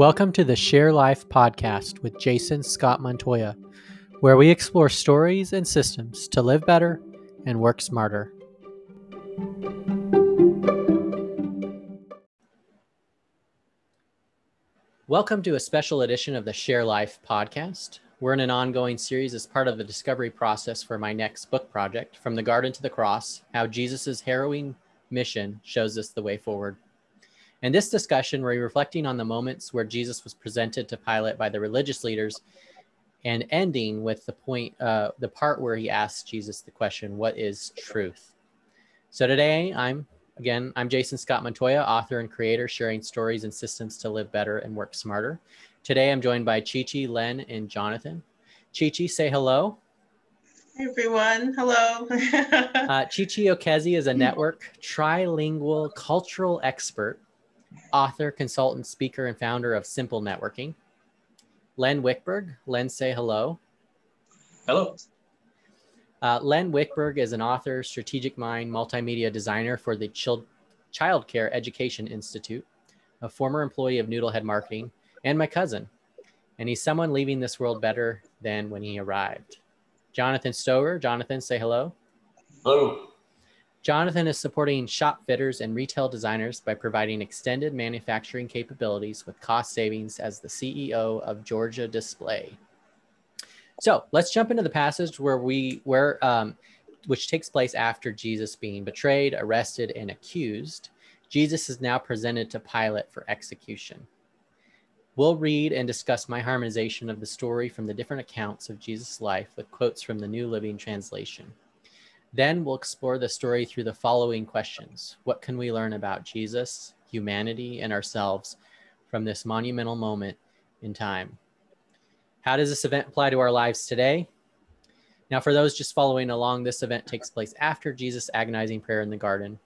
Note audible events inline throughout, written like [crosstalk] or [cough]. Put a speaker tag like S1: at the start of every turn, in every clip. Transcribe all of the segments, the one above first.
S1: Welcome to the Share Life podcast with Jason Scott Montoya, where we explore stories and systems to live better and work smarter. Welcome to a special edition of the Share Life podcast. We're in an ongoing series as part of the discovery process for my next book project, From the Garden to the Cross How Jesus' Harrowing Mission Shows Us the Way Forward. In this discussion, we're reflecting on the moments where Jesus was presented to Pilate by the religious leaders and ending with the point, uh, the part where he asks Jesus the question, What is truth? So today, I'm again, I'm Jason Scott Montoya, author and creator, sharing stories and systems to live better and work smarter. Today, I'm joined by Chichi, Len, and Jonathan. Chichi, say hello.
S2: Hey everyone, hello. [laughs]
S1: uh, Chichi Okezi is a network trilingual cultural expert author, consultant, speaker, and founder of Simple Networking. Len Wickberg. Len, say hello.
S3: Hello.
S1: Uh, Len Wickberg is an author, strategic mind, multimedia designer for the Child Care Education Institute, a former employee of Noodlehead Marketing, and my cousin. And he's someone leaving this world better than when he arrived. Jonathan Stover. Jonathan, say hello.
S3: Hello.
S1: Jonathan is supporting shop fitters and retail designers by providing extended manufacturing capabilities with cost savings as the CEO of Georgia Display. So let's jump into the passage where we where um, which takes place after Jesus being betrayed, arrested, and accused. Jesus is now presented to Pilate for execution. We'll read and discuss my harmonization of the story from the different accounts of Jesus' life with quotes from the New Living Translation. Then we'll explore the story through the following questions What can we learn about Jesus, humanity, and ourselves from this monumental moment in time? How does this event apply to our lives today? Now, for those just following along, this event takes place after Jesus' agonizing prayer in the garden,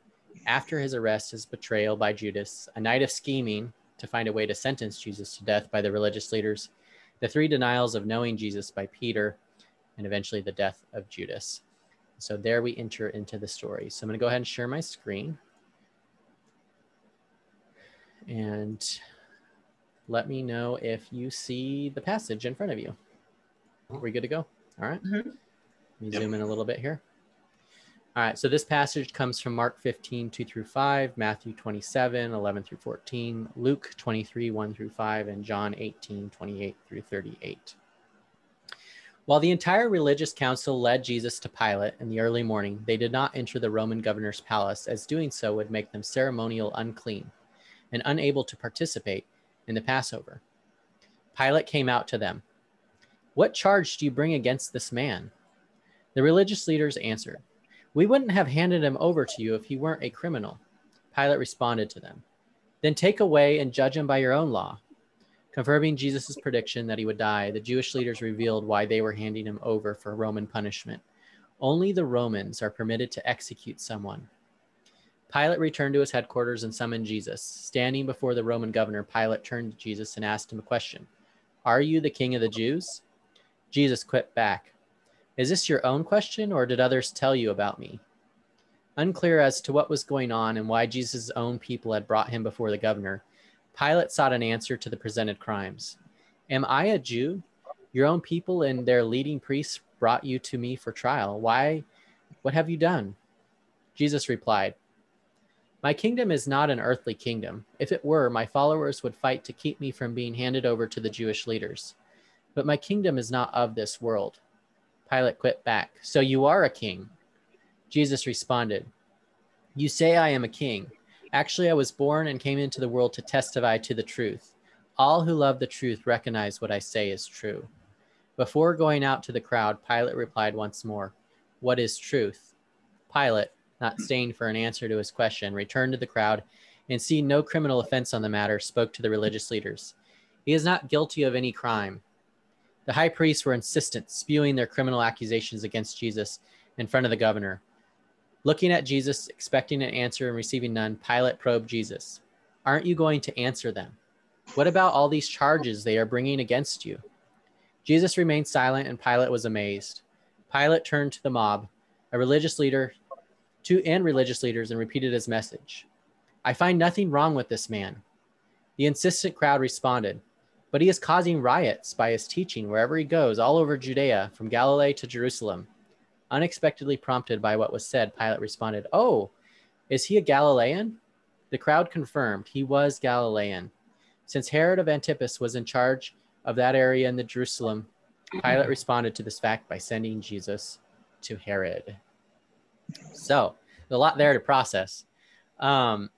S1: after his arrest, his betrayal by Judas, a night of scheming to find a way to sentence Jesus to death by the religious leaders, the three denials of knowing Jesus by Peter, and eventually the death of Judas. So there we enter into the story. So I'm going to go ahead and share my screen. And let me know if you see the passage in front of you. Are we good to go? All right. Mm-hmm. Let me yep. zoom in a little bit here. All right, so this passage comes from Mark 15, 2 through 5, Matthew 27, 11 through 14, Luke 23, 1 through 5, and John 18, 28 through 38. While the entire religious council led Jesus to Pilate in the early morning, they did not enter the Roman governor's palace, as doing so would make them ceremonial unclean and unable to participate in the Passover. Pilate came out to them. What charge do you bring against this man? The religious leaders answered, We wouldn't have handed him over to you if he weren't a criminal. Pilate responded to them, Then take away and judge him by your own law. Confirming Jesus' prediction that he would die, the Jewish leaders revealed why they were handing him over for Roman punishment. Only the Romans are permitted to execute someone. Pilate returned to his headquarters and summoned Jesus. Standing before the Roman governor, Pilate turned to Jesus and asked him a question Are you the king of the Jews? Jesus quipped back, Is this your own question, or did others tell you about me? Unclear as to what was going on and why Jesus' own people had brought him before the governor, Pilate sought an answer to the presented crimes. Am I a Jew? Your own people and their leading priests brought you to me for trial. Why? What have you done? Jesus replied, My kingdom is not an earthly kingdom. If it were, my followers would fight to keep me from being handed over to the Jewish leaders. But my kingdom is not of this world. Pilate quit back. So you are a king? Jesus responded, You say I am a king. Actually, I was born and came into the world to testify to the truth. All who love the truth recognize what I say is true. Before going out to the crowd, Pilate replied once more, What is truth? Pilate, not staying for an answer to his question, returned to the crowd and seeing no criminal offense on the matter, spoke to the religious leaders. He is not guilty of any crime. The high priests were insistent, spewing their criminal accusations against Jesus in front of the governor. Looking at Jesus, expecting an answer and receiving none, Pilate probed Jesus. Aren't you going to answer them? What about all these charges they are bringing against you? Jesus remained silent, and Pilate was amazed. Pilate turned to the mob, a religious leader, to and religious leaders, and repeated his message. I find nothing wrong with this man. The insistent crowd responded, But he is causing riots by his teaching wherever he goes, all over Judea, from Galilee to Jerusalem. Unexpectedly prompted by what was said, Pilate responded, Oh, is he a Galilean? The crowd confirmed he was Galilean. Since Herod of Antipas was in charge of that area in the Jerusalem, Pilate responded to this fact by sending Jesus to Herod. So, a lot there to process. Um,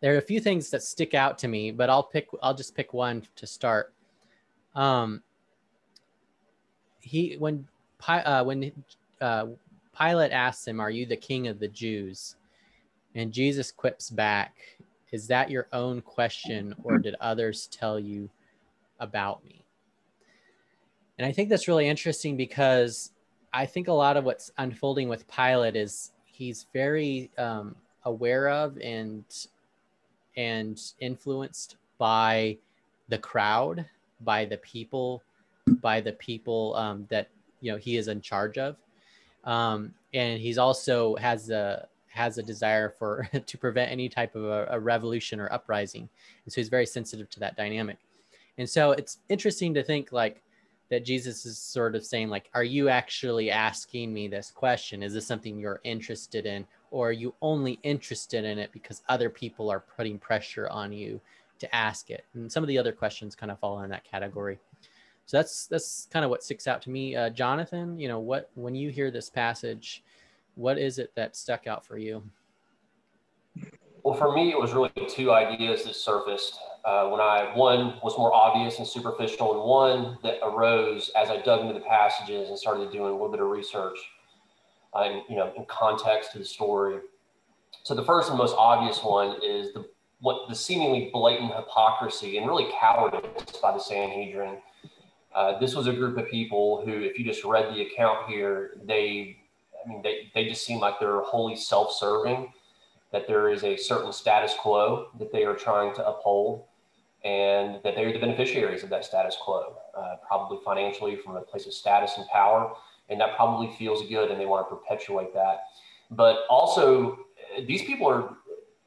S1: there are a few things that stick out to me, but I'll pick. I'll just pick one to start. Um, he when uh, when uh, Pilate asks him, "Are you the king of the Jews?" and Jesus quips back, "Is that your own question, or did others tell you about me?" And I think that's really interesting because I think a lot of what's unfolding with Pilate is he's very um, aware of and and influenced by the crowd, by the people, by the people um, that you know he is in charge of, um, and he's also has a has a desire for [laughs] to prevent any type of a, a revolution or uprising, and so he's very sensitive to that dynamic. And so it's interesting to think like that Jesus is sort of saying like, are you actually asking me this question? Is this something you're interested in? Or are you only interested in it because other people are putting pressure on you to ask it? And some of the other questions kind of fall in that category. So that's that's kind of what sticks out to me. Uh, Jonathan, you know, what when you hear this passage, what is it that stuck out for you?
S3: Well, for me, it was really two ideas that surfaced uh, when I one was more obvious and superficial, and one that arose as I dug into the passages and started doing a little bit of research, uh, and you know, in context to the story. So the first and most obvious one is the what the seemingly blatant hypocrisy and really cowardice by the Sanhedrin. Uh, this was a group of people who, if you just read the account here, they, I mean, they, they just seem like they're wholly self-serving that there is a certain status quo that they are trying to uphold and that they're the beneficiaries of that status quo, uh, probably financially from a place of status and power. And that probably feels good and they want to perpetuate that. But also, these people are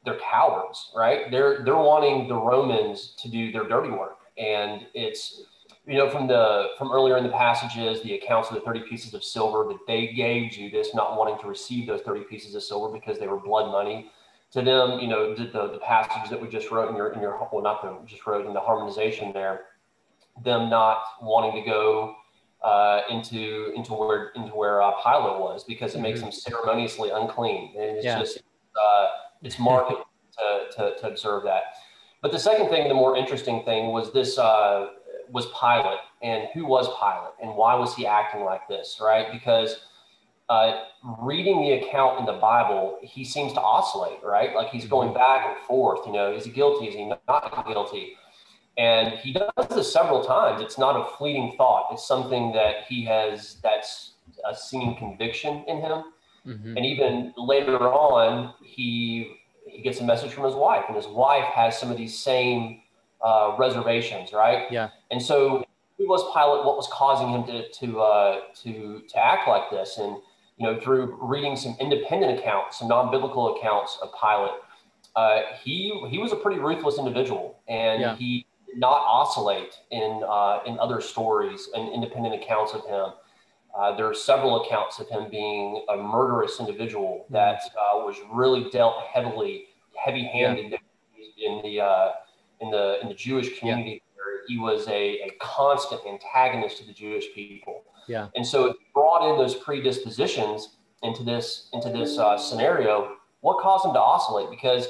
S3: they're cowards, right? They're they're wanting the Romans to do their dirty work. And it's you know from the from earlier in the passages, the accounts of the 30 pieces of silver that they gave Judas, not wanting to receive those 30 pieces of silver because they were blood money to them, you know, the, the, the passage that we just wrote in your, in your, well, not the, just wrote in the harmonization there, them not wanting to go uh, into, into where, into where uh, Pilate was because it mm-hmm. makes them ceremoniously unclean. And it's yeah. just, uh, it's market [laughs] to, to, to, observe that. But the second thing, the more interesting thing was this, uh, was Pilate and who was Pilate and why was he acting like this, right? Because uh, reading the account in the Bible, he seems to oscillate, right? Like he's going mm-hmm. back and forth. You know, is he guilty? Is he not guilty? And he does this several times. It's not a fleeting thought. It's something that he has that's a seeming conviction in him. Mm-hmm. And even later on, he he gets a message from his wife, and his wife has some of these same uh, reservations, right?
S1: Yeah.
S3: And so, who was Pilate? What was causing him to to uh, to to act like this? And you know, through reading some independent accounts, some non-biblical accounts of Pilate, uh, he he was a pretty ruthless individual, and yeah. he did not oscillate in uh, in other stories and independent accounts of him. Uh, there are several accounts of him being a murderous individual mm-hmm. that uh, was really dealt heavily, heavy-handed yeah. in the uh, in the in the Jewish community. Yeah. He was a, a constant antagonist to the Jewish people.
S1: Yeah.
S3: And so it brought in those predispositions into this into this uh, scenario. What caused him to oscillate? Because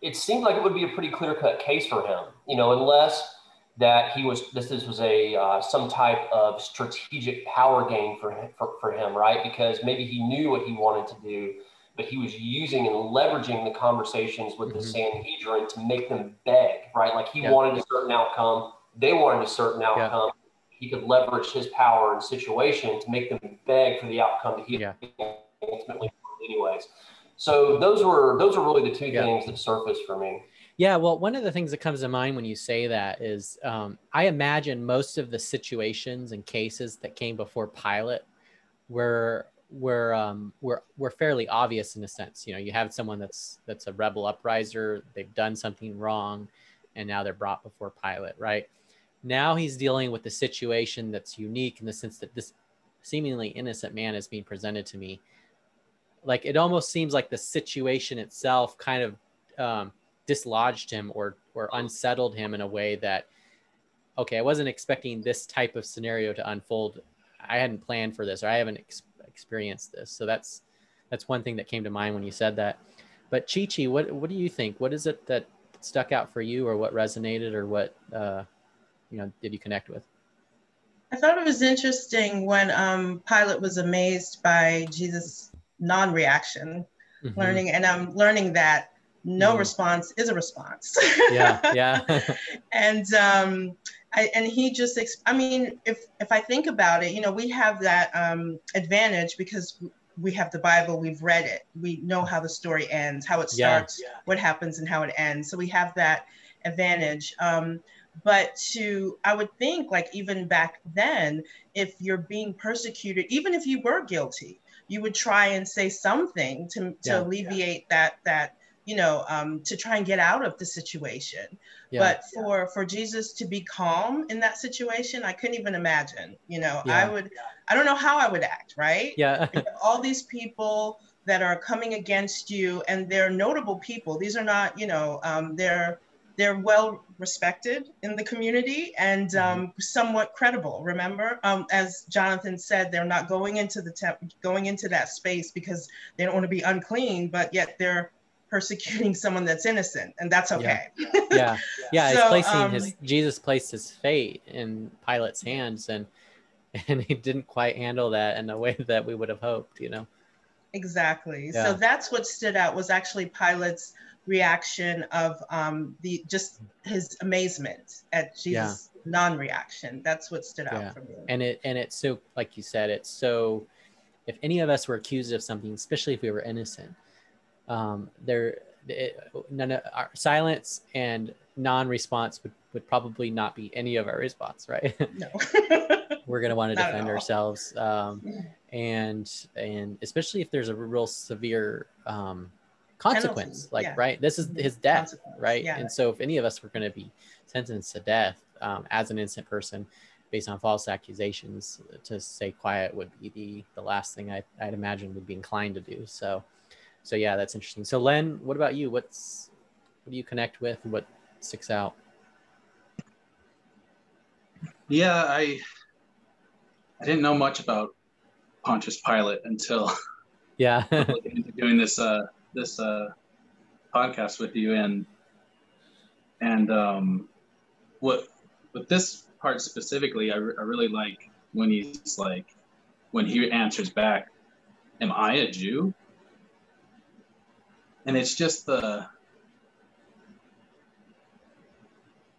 S3: it seemed like it would be a pretty clear cut case for him, you know, unless that he was this this was a uh, some type of strategic power game for, him, for for him, right? Because maybe he knew what he wanted to do, but he was using and leveraging the conversations with mm-hmm. the Sanhedrin to make them beg, right? Like he yeah. wanted a certain outcome, they wanted a certain outcome. Yeah he could leverage his power and situation to make them beg for the outcome that he yeah. ultimately anyways. So those were those are really the two things that surfaced for me.
S1: Yeah, well, one of the things that comes to mind when you say that is um, I imagine most of the situations and cases that came before Pilate were were um, were were fairly obvious in a sense. You know, you have someone that's that's a rebel upriser. They've done something wrong, and now they're brought before Pilate. Right now, he's dealing with a situation that's unique in the sense that this seemingly innocent man is being presented to me. Like it almost seems like the situation itself kind of um, dislodged him or or unsettled him in a way that okay, I wasn't expecting this type of scenario to unfold. I hadn't planned for this or I haven't ex- experienced this. So that's that's one thing that came to mind when you said that. But Chi Chi, what what do you think? What is it that stuck out for you, or what resonated, or what uh, you know did you connect with?
S2: I thought it was interesting when um, Pilate was amazed by Jesus' non-reaction, mm-hmm. learning, and I'm learning that no mm. response is a response. [laughs]
S1: yeah, yeah. [laughs]
S2: and um, I, and he just, I mean, if if I think about it, you know, we have that um, advantage because we have the Bible, we've read it, we know how the story ends, how it starts, yeah. what happens, and how it ends. So we have that advantage. Um, but to, I would think, like even back then, if you're being persecuted, even if you were guilty, you would try and say something to, to yeah. alleviate yeah. that that you know, um, to try and get out of the situation. Yeah. But for for Jesus to be calm in that situation, I couldn't even imagine. You know, yeah. I would, I don't know how I would act. Right?
S1: Yeah. [laughs]
S2: all these people that are coming against you, and they're notable people. These are not, you know, um, they're they're well respected in the community and mm-hmm. um, somewhat credible. Remember, um, as Jonathan said, they're not going into the temp- going into that space because they don't want to be unclean, but yet they're persecuting someone that's innocent, and that's okay. [laughs]
S1: Yeah, yeah, yeah. so, placing um, his Jesus placed his fate in Pilate's hands, and [laughs] and he didn't quite handle that in a way that we would have hoped. You know.
S2: Exactly. Yeah. So that's what stood out was actually Pilate's reaction of um, the just his amazement at Jesus' yeah. non-reaction. That's what stood out yeah. for me.
S1: And it and it's so like you said, it's so. If any of us were accused of something, especially if we were innocent, um, there it, none of our silence and non-response would, would probably not be any of our response right [laughs]
S2: no [laughs]
S1: we're going to want to defend ourselves um, and and especially if there's a real severe um, consequence Penalty. like yeah. right this is his death right yeah. and so if any of us were going to be sentenced to death um, as an innocent person based on false accusations to stay quiet would be the the last thing I, i'd imagine would be inclined to do so so yeah, that's interesting. So Len, what about you? What's what do you connect with? What sticks out?
S4: Yeah, I I didn't know much about Pontius Pilate until [laughs]
S1: yeah [laughs]
S4: doing this uh this uh podcast with you and and um what with this part specifically I, re- I really like when he's like when he answers back am i a jew and it's just the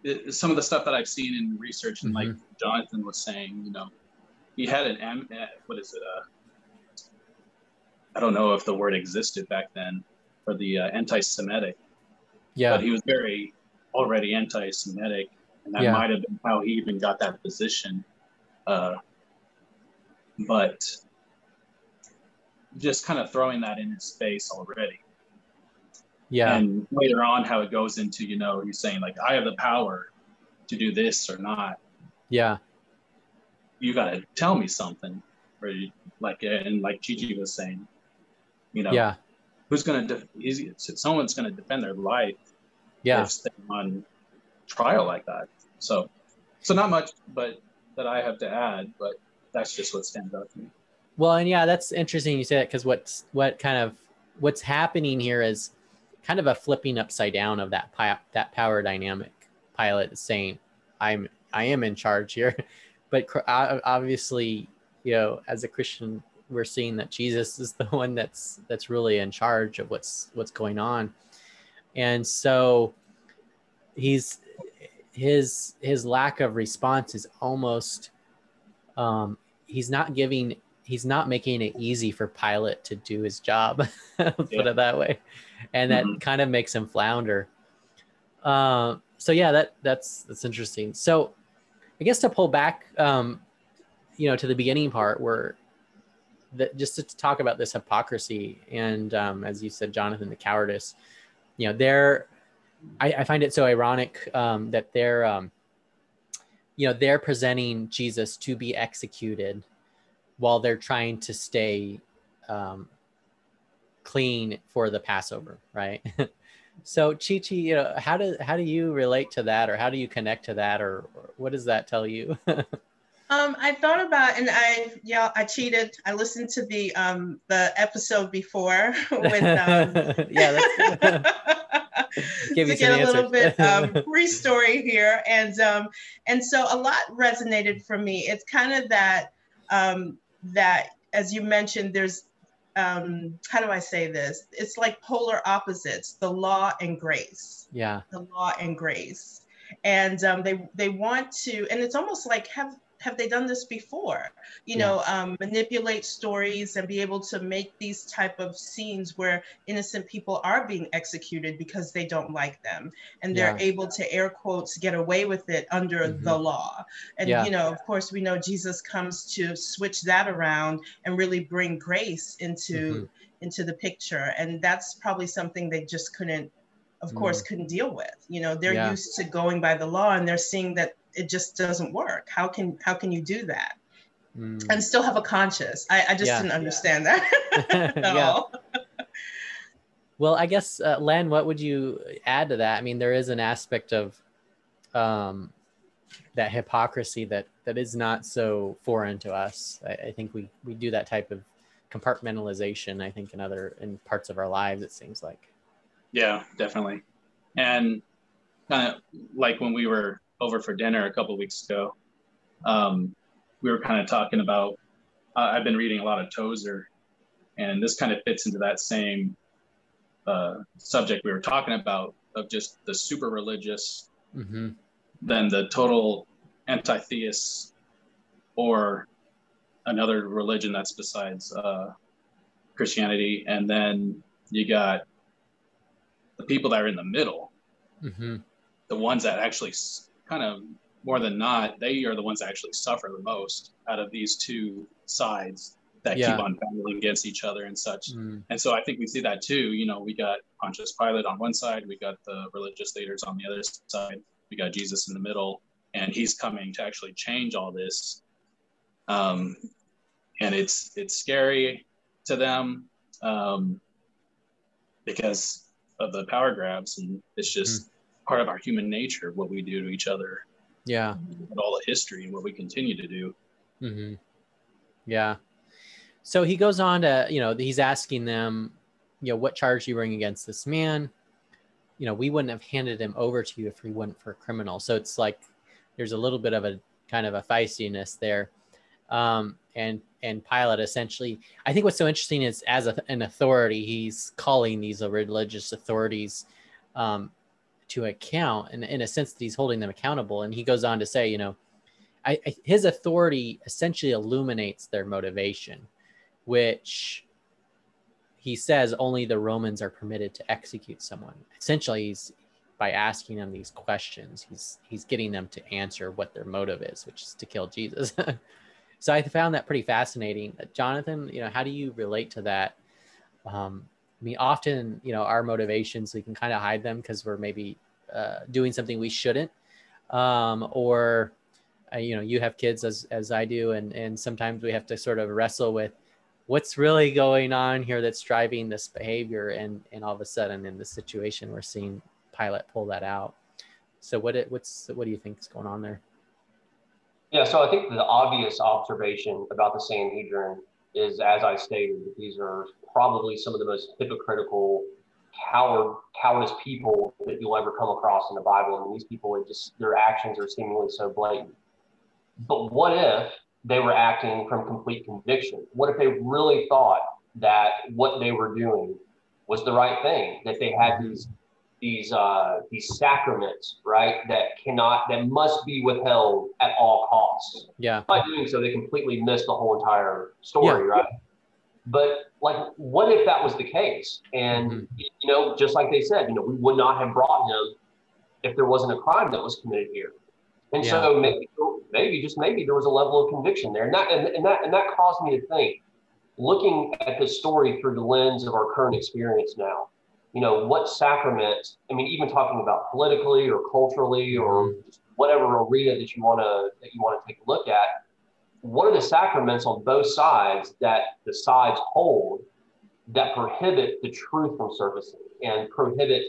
S4: it, some of the stuff that I've seen in research and mm-hmm. like Jonathan was saying, you know, he had an M. Eh, what is it? Uh, I don't know if the word existed back then for the uh, anti-Semitic.
S1: Yeah.
S4: But he was very already anti-Semitic, and that yeah. might have been how he even got that position. Uh, but just kind of throwing that in his face already
S1: yeah.
S4: And later on, how it goes into, you know, he's saying, like, I have the power to do this or not.
S1: Yeah.
S4: You got to tell me something. Or, you, like, and like Gigi was saying, you know,
S1: yeah.
S4: who's going to, def- someone's going to defend their life.
S1: Yeah.
S4: If they're on trial like that. So, so not much, but that I have to add, but that's just what stands out to me.
S1: Well, and yeah, that's interesting you say that because what's what kind of what's happening here is kind of a flipping upside down of that pi- that power dynamic. Pilate is saying, "I'm I am in charge here," [laughs] but obviously, you know, as a Christian, we're seeing that Jesus is the one that's that's really in charge of what's what's going on, and so he's his his lack of response is almost um, he's not giving he's not making it easy for Pilate to do his job. [laughs] put yeah. it that way, and that mm-hmm. kind of makes him flounder. Uh, so yeah, that that's that's interesting. So I guess to pull back, um, you know, to the beginning part where that just to talk about this hypocrisy and um, as you said, Jonathan, the cowardice. You know, they're I, I find it so ironic um, that they're um, you know they're presenting Jesus to be executed while they're trying to stay um, clean for the Passover, right? [laughs] so Chi Chi, you know, how do how do you relate to that, or how do you connect to that, or, or what does that tell you? [laughs]
S2: Um, I thought about, and I yeah, I cheated. I listened to the um the episode before [laughs] with um,
S1: yeah, that's
S2: to get a little bit um, re-story here, and um and so a lot resonated for me. It's kind of that um that as you mentioned, there's um how do I say this? It's like polar opposites: the law and grace.
S1: Yeah,
S2: the law and grace, and um, they they want to, and it's almost like have have they done this before you yeah. know um, manipulate stories and be able to make these type of scenes where innocent people are being executed because they don't like them and they're yeah. able to air quotes get away with it under mm-hmm. the law and yeah. you know of course we know jesus comes to switch that around and really bring grace into mm-hmm. into the picture and that's probably something they just couldn't of course mm. couldn't deal with you know they're used to going by the law and they're seeing that it just doesn't work. How can how can you do that? Mm. And still have a conscience. I, I just yeah. didn't understand [laughs] [laughs] yeah. that at all.
S1: Well, I guess uh, Len, what would you add to that? I mean, there is an aspect of um, that hypocrisy that that is not so foreign to us. I, I, think we we do that type of compartmentalization. I think in other in parts of our lives, it seems like.
S4: Yeah, definitely, and kind of like when we were over for dinner a couple weeks ago, um, we were kind of talking about. Uh, I've been reading a lot of Tozer, and this kind of fits into that same uh, subject we were talking about of just the super religious, mm-hmm. then the total anti-theists, or another religion that's besides uh, Christianity, and then you got the people that are in the middle, mm-hmm. the ones that actually kind of more than not, they are the ones that actually suffer the most out of these two sides that yeah. keep on battling against each other and such. Mm. And so I think we see that too. You know, we got Pontius Pilate on one side, we got the religious leaders on the other side, we got Jesus in the middle, and he's coming to actually change all this. Um, and it's it's scary to them um, because of the power grabs, and it's just. Mm part of our human nature, what we do to each other.
S1: Yeah.
S4: All the history and what we continue to do.
S1: Mm-hmm. Yeah. So he goes on to, you know, he's asking them, you know, what charge you bring against this man? You know, we wouldn't have handed him over to you if we weren't for a criminal. So it's like there's a little bit of a kind of a feistiness there. Um, and and Pilate essentially, I think what's so interesting is as a, an authority, he's calling these religious authorities um, to account and in a sense that he's holding them accountable. And he goes on to say you know I, I, his authority essentially illuminates their motivation which he says only the romans are permitted to execute someone. Essentially he's by asking them these questions he's he's getting them to answer what their motive is which is to kill jesus. [laughs] So i found that pretty fascinating. Jonathan you know how do you relate to that? Um, I mean, often, you know, our motivations, we can kind of hide them because we're maybe uh, doing something we shouldn't. Um, or, uh, you know, you have kids as, as I do, and, and sometimes we have to sort of wrestle with what's really going on here that's driving this behavior. And, and all of a sudden in this situation, we're seeing Pilate pull that out. So what it, what's, what do you think is going on there?
S3: Yeah, so I think the obvious observation about the Sanhedrin is, as I stated, these are probably some of the most hypocritical, coward, cowardice people that you'll ever come across in the Bible. I mean, these people, it just their actions are seemingly so blatant. But what if they were acting from complete conviction? What if they really thought that what they were doing was the right thing? That they had these these uh, these sacraments, right? That cannot that must be withheld at all costs.
S1: Yeah.
S3: By doing so, they completely miss the whole entire story, yeah. right? But like, what if that was the case? And mm-hmm. you know, just like they said, you know, we would not have brought him if there wasn't a crime that was committed here. And yeah. so maybe, maybe just maybe there was a level of conviction there, and that and, and that and that caused me to think, looking at this story through the lens of our current experience now. You know, what sacrament, I mean, even talking about politically or culturally or mm-hmm. whatever arena that you want to that you want to take a look at, what are the sacraments on both sides that the sides hold that prohibit the truth from surfacing and prohibit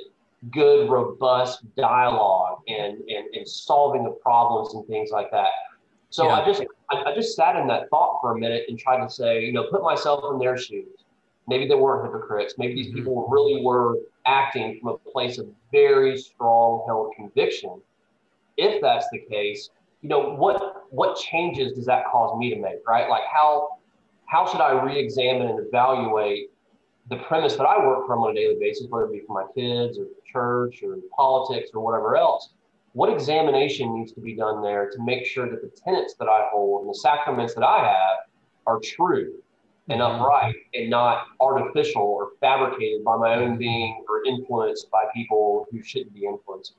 S3: good, robust dialogue and, and, and solving of problems and things like that. So yeah. I just I, I, just sat in that thought for a minute and tried to say, you know, put myself in their shoes. Maybe they weren't hypocrites. Maybe these mm-hmm. people really were acting from a place of very strong held conviction. If that's the case, you know, what what changes does that cause me to make, right? Like how how should I re-examine and evaluate the premise that I work from on a daily basis, whether it be for my kids or church or politics or whatever else, what examination needs to be done there to make sure that the tenets that I hold and the sacraments that I have are true and mm-hmm. upright and not artificial or fabricated by my own being or influenced by people who shouldn't be influenced.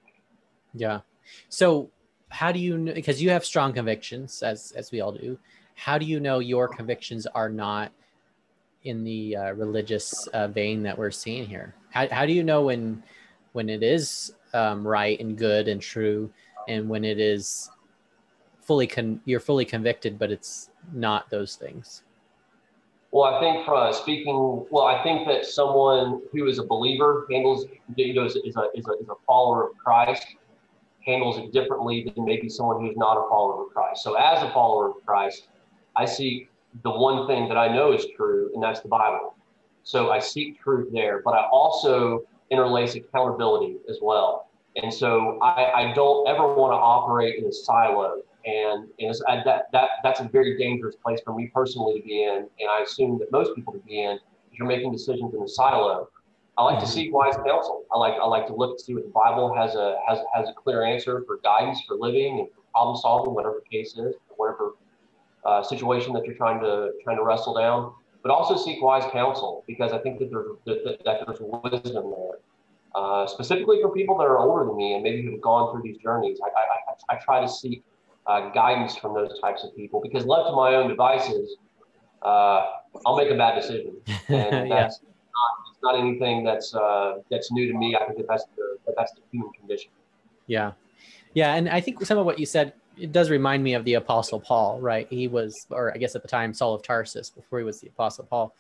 S1: Yeah. So how do you know because you have strong convictions as as we all do. How do you know your convictions are not in the uh, religious uh, vein that we're seeing here? How, how do you know when when it is um, right and good and true and when it is fully con- you're fully convicted but it's not those things?
S3: Well i think from uh, speaking well i think that someone who is a believer handles you know is, is, a, is, a, is a follower of christ handles it differently than maybe someone who's not a follower of christ so as a follower of christ i seek the one thing that i know is true and that's the bible so i seek truth there but i also interlace accountability as well. And so I, I don't ever want to operate in a silo. And, and that, that, that's a very dangerous place for me personally to be in. And I assume that most people to be in, you're making decisions in a silo. I like to mm-hmm. seek wise counsel. I like I like to look to see what the Bible has a has has a clear answer for guidance for living and for problem solving, whatever the case is, whatever uh, situation that you're trying to trying to wrestle down but also seek wise counsel because I think that there's that, that there's wisdom there. Uh, specifically for people that are older than me and maybe who've gone through these journeys, I, I, I try to seek uh, guidance from those types of people because left to my own devices, uh, I'll make a bad decision, [laughs] and that's it's not anything that's uh, that's new to me. I think that that's the that that's the human condition.
S1: Yeah, yeah, and I think some of what you said it does remind me of the Apostle Paul, right? He was, or I guess at the time, Saul of Tarsus before he was the Apostle Paul.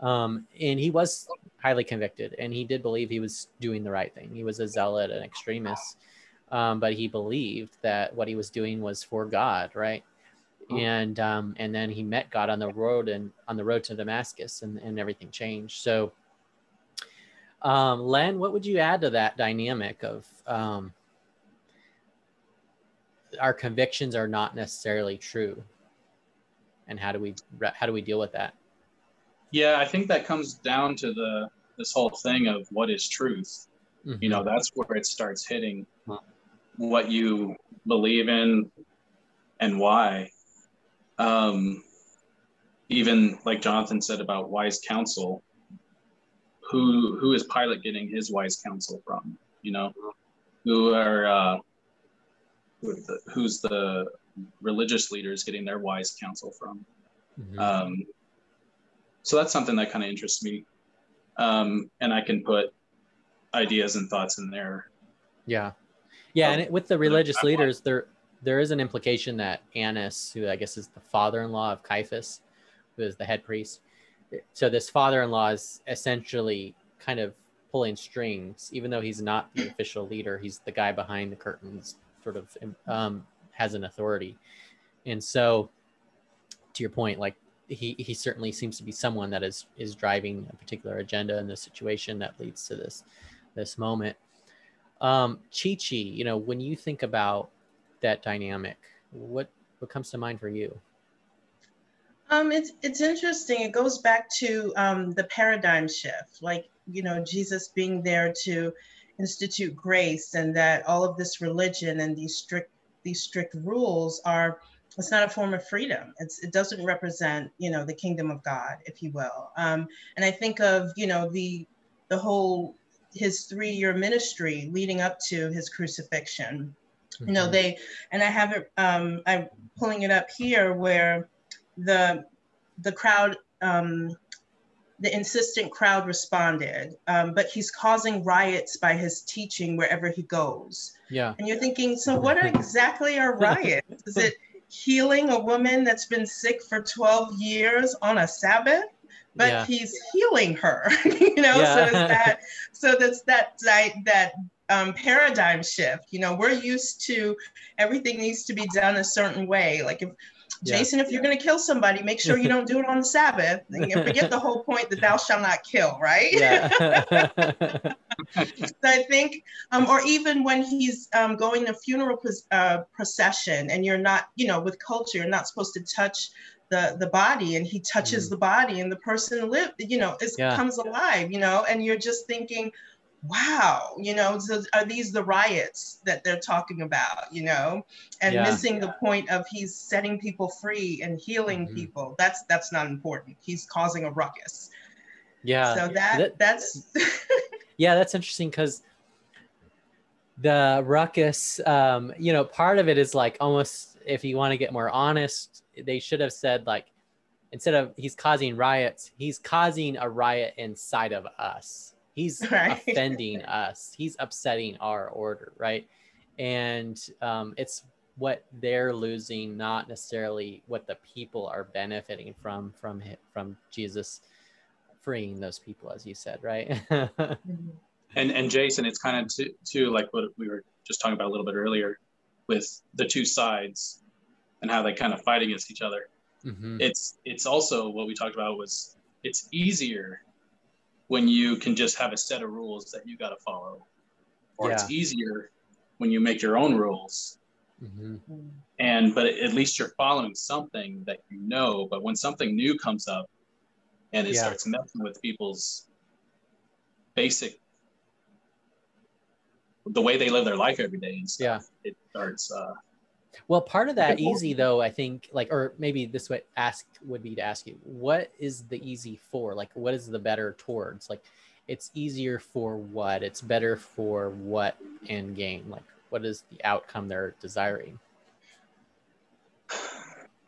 S1: Um, and he was highly convicted and he did believe he was doing the right thing. He was a zealot, an extremist, um, but he believed that what he was doing was for God, right? Oh. And um, and then he met God on the road and on the road to Damascus, and, and everything changed. So, um, Len, what would you add to that dynamic of um, our convictions are not necessarily true? And how do we how do we deal with that?
S4: Yeah i think that comes down to the this whole thing of what is truth. Mm-hmm. you know that's where it starts hitting what you believe in and why. Um even like jonathan said about wise counsel who who is pilate getting his wise counsel from you know who are uh who's the religious leaders getting their wise counsel from. Mm-hmm. Um, so that's something that kind of interests me, um, and I can put ideas and thoughts in there.
S1: Yeah, yeah, and it, with the religious leaders, there there is an implication that Annas, who I guess is the father-in-law of Caiaphas, who is the head priest, so this father-in-law is essentially kind of pulling strings, even though he's not the official leader. He's the guy behind the curtains sort of um, has an authority. And so, to your point, like he he certainly seems to be someone that is is driving a particular agenda in the situation that leads to this this moment. Um, Chi Chi, you know, when you think about that dynamic, what what comes to mind for you?
S2: Um, it's it's interesting. It goes back to um, the paradigm shift, like you know Jesus being there to institute grace and that all of this religion and these strict these strict rules are it's not a form of freedom it's, it doesn't represent you know the kingdom of god if you will um, and i think of you know the the whole his three year ministry leading up to his crucifixion mm-hmm. you know mm-hmm. they and i have it um, i'm pulling it up here where the the crowd um, the insistent crowd responded, um, but he's causing riots by his teaching wherever he goes.
S1: Yeah.
S2: And you're thinking, so what [laughs] exactly are riots? Is it healing a woman that's been sick for 12 years on a Sabbath? But yeah. he's healing her, [laughs] you know. Yeah. So [laughs] that so that's that that that um, paradigm shift. You know, we're used to everything needs to be done a certain way. Like if yeah. Jason, if you're going to kill somebody, make sure you don't do it on the Sabbath. And forget the whole point that thou shalt not kill, right? Yeah. [laughs] [laughs] so I think, um, or even when he's um, going to funeral uh, procession and you're not, you know, with culture, you're not supposed to touch the the body and he touches mm. the body and the person live you know it yeah. comes alive you know and you're just thinking wow, you know, so are these the riots that they're talking about, you know, and yeah. missing the point of he's setting people free and healing mm-hmm. people. That's that's not important. He's causing a ruckus.
S1: Yeah.
S2: So that, that that's [laughs]
S1: yeah, that's interesting because the ruckus, um, you know, part of it is like almost if you want to get more honest, they should have said like instead of he's causing riots, he's causing a riot inside of us He's [laughs] right. offending us. He's upsetting our order, right? And um, it's what they're losing, not necessarily what the people are benefiting from from from Jesus freeing those people, as you said, right? [laughs]
S4: and and Jason, it's kind of too, to like what we were just talking about a little bit earlier with the two sides and how they kind of fight against each other. Mm-hmm. It's it's also what we talked about was it's easier when you can just have a set of rules that you got to follow or yeah. it's easier when you make your own rules mm-hmm. and but at least you're following something that you know but when something new comes up and it yeah. starts messing with people's basic the way they live their life every day and stuff yeah. it starts uh
S1: well, part of that easy though, I think, like, or maybe this way ask would be to ask you, what is the easy for? Like, what is the better towards? Like, it's easier for what? It's better for what end game? Like, what is the outcome they're desiring?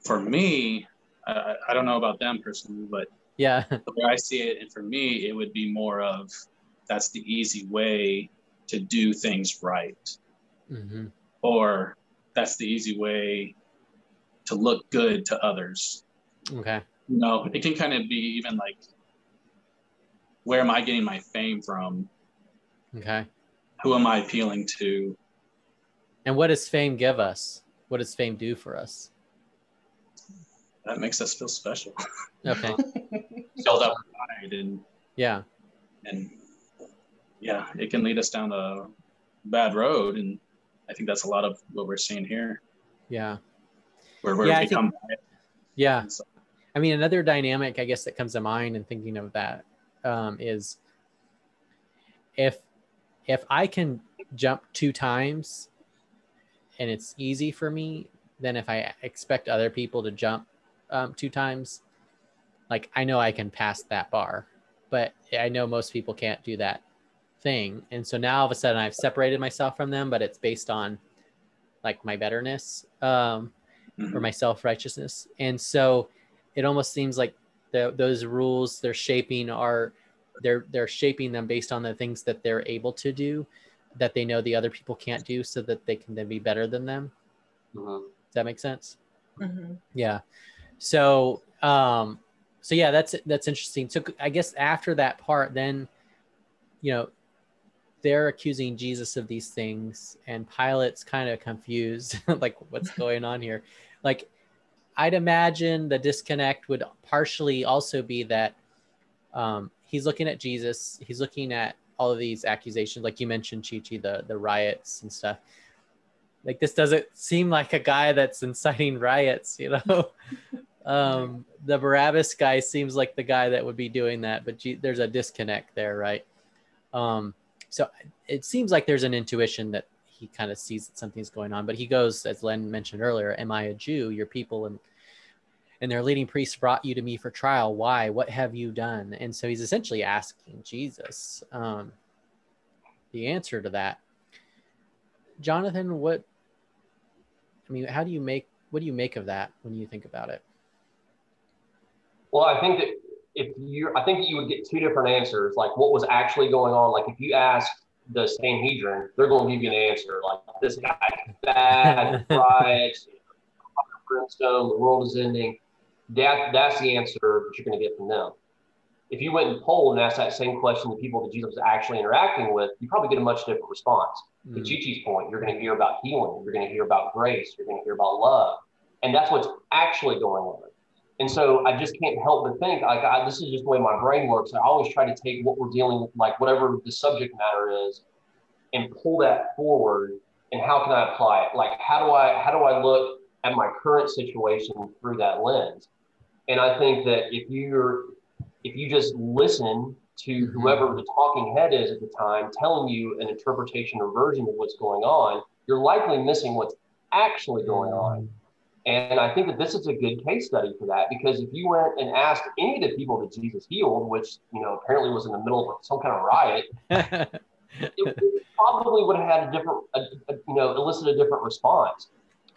S4: For me, I, I don't know about them personally, but
S1: yeah,
S4: the [laughs] way I see it, and for me, it would be more of that's the easy way to do things right. Mm-hmm. Or that's the easy way to look good to others.
S1: Okay.
S4: You know, it can kind of be even like, where am I getting my fame from?
S1: Okay.
S4: Who am I appealing to?
S1: And what does fame give us? What does fame do for us?
S4: That makes us feel special.
S1: Okay.
S4: Filled up pride and
S1: yeah.
S4: And yeah, it can lead us down a bad road and I think that's a lot of what we're seeing here.
S1: Yeah.
S4: Where we're yeah, become.
S1: I think, yeah. So. I mean, another dynamic, I guess, that comes to mind in thinking of that um, is if if I can jump two times and it's easy for me, then if I expect other people to jump um, two times, like I know I can pass that bar, but I know most people can't do that thing. And so now all of a sudden I've separated myself from them, but it's based on like my betterness um, mm-hmm. or my self righteousness. And so it almost seems like the, those rules they're shaping are they're they're shaping them based on the things that they're able to do that they know the other people can't do so that they can then be better than them. Mm-hmm. Does that make sense? Mm-hmm. Yeah. So um so yeah that's that's interesting. So I guess after that part then you know they're accusing Jesus of these things, and Pilate's kind of confused, [laughs] like what's [laughs] going on here. Like, I'd imagine the disconnect would partially also be that um, he's looking at Jesus, he's looking at all of these accusations, like you mentioned, Chichi, the the riots and stuff. Like this doesn't seem like a guy that's inciting riots, you know. [laughs] um, the Barabbas guy seems like the guy that would be doing that, but G- there's a disconnect there, right? Um, so it seems like there's an intuition that he kind of sees that something's going on. But he goes, as Len mentioned earlier, "Am I a Jew? Your people and and their leading priests brought you to me for trial. Why? What have you done?" And so he's essentially asking Jesus um, the answer to that. Jonathan, what? I mean, how do you make? What do you make of that when you think about it?
S3: Well, I think that if you, I think you would get two different answers, like what was actually going on. Like if you ask the Sanhedrin, they're going to give you an answer like this guy bad, [laughs] riots, brimstone, the world is ending. That that's the answer that you're going to get from them. If you went and polled and asked that same question to people that Jesus was actually interacting with, you probably get a much different response. Mm. To Chichi's point, you're going to hear about healing, you're going to hear about grace, you're going to hear about love, and that's what's actually going on. And so I just can't help but think like I, this is just the way my brain works. I always try to take what we're dealing with, like whatever the subject matter is, and pull that forward. And how can I apply it? Like how do I how do I look at my current situation through that lens? And I think that if you're if you just listen to mm-hmm. whoever the talking head is at the time telling you an interpretation or version of what's going on, you're likely missing what's actually going on. And I think that this is a good case study for that because if you went and asked any of the people that Jesus healed, which you know apparently was in the middle of some kind of riot, [laughs] it, probably would have had a different, a, a, you know, elicited a different response.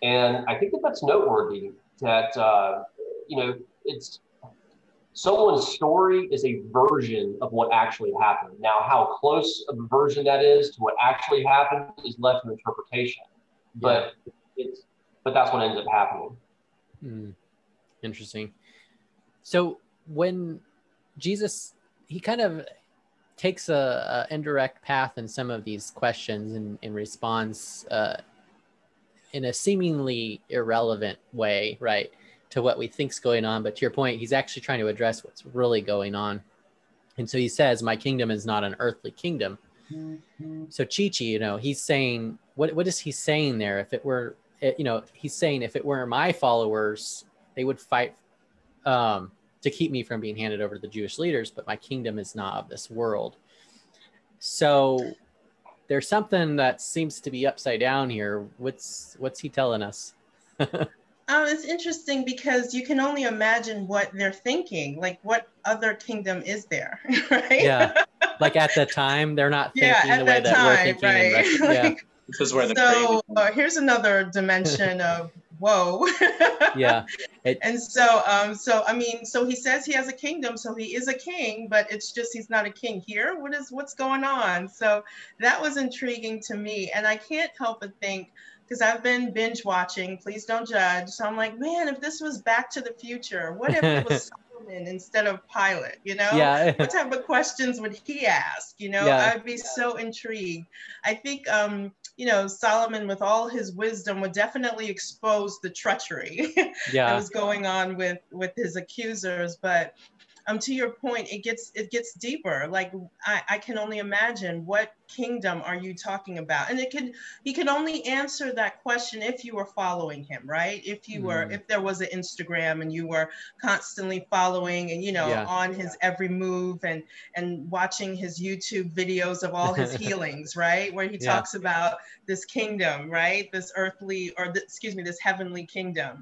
S3: And I think that that's noteworthy. That uh, you know, it's someone's story is a version of what actually happened. Now, how close of a version that is to what actually happened is left to interpretation. But yeah. it's but that's what ends up happening.
S1: Mm, interesting. So when Jesus, he kind of takes a, a, indirect path in some of these questions and, and responds uh, in a seemingly irrelevant way, right, to what we think's going on. But to your point, he's actually trying to address what's really going on. And so he says, "My kingdom is not an earthly kingdom." Mm-hmm. So Chichi, you know, he's saying, what what is he saying there? If it were it, you know, he's saying if it were my followers, they would fight um, to keep me from being handed over to the Jewish leaders, but my kingdom is not of this world. So there's something that seems to be upside down here. What's what's he telling us? [laughs]
S2: Um, it's interesting because you can only imagine what they're thinking. Like, what other kingdom is there, [laughs] right?
S1: Yeah, like at the time, they're not thinking yeah, the way that, that we're thinking. Right? [laughs]
S2: like, yeah. This is where the so uh, here's another dimension of [laughs] whoa.
S1: yeah. [laughs]
S2: It, and so um so I mean so he says he has a kingdom so he is a king but it's just he's not a king here. What is what's going on? So that was intriguing to me and I can't help but think because I've been binge watching, please don't judge. So I'm like, man, if this was back to the future, what if it was [laughs] Solomon instead of Pilate? You know,
S1: yeah. [laughs]
S2: what type of questions would he ask? You know, yeah. I'd be so intrigued. I think um, you know, Solomon, with all his wisdom, would definitely expose the treachery [laughs] yeah. that was going on with with his accusers. But um, to your point, it gets it gets deeper. Like I, I can only imagine what kingdom are you talking about? And it can he can only answer that question if you were following him, right? If you were mm. if there was an Instagram and you were constantly following and you know yeah. on his every move and and watching his YouTube videos of all his [laughs] healings, right? Where he yeah. talks about this kingdom, right? This earthly or the, excuse me, this heavenly kingdom.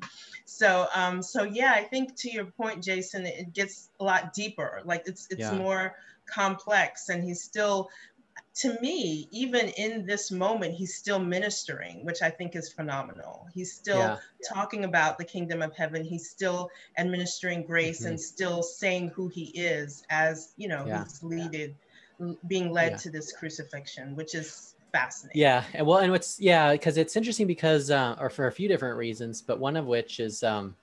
S2: So um so yeah, I think to your point, Jason, it gets a lot deeper. Like it's it's yeah. more complex and he's still to me, even in this moment, he's still ministering, which I think is phenomenal. He's still yeah. talking about the kingdom of heaven. He's still administering grace mm-hmm. and still saying who he is as, you know, yeah. he's leaded, being led to this crucifixion, which is fascinating.
S1: Yeah. And well, and what's, yeah, because it's interesting because, uh, or for a few different reasons, but one of which is, um,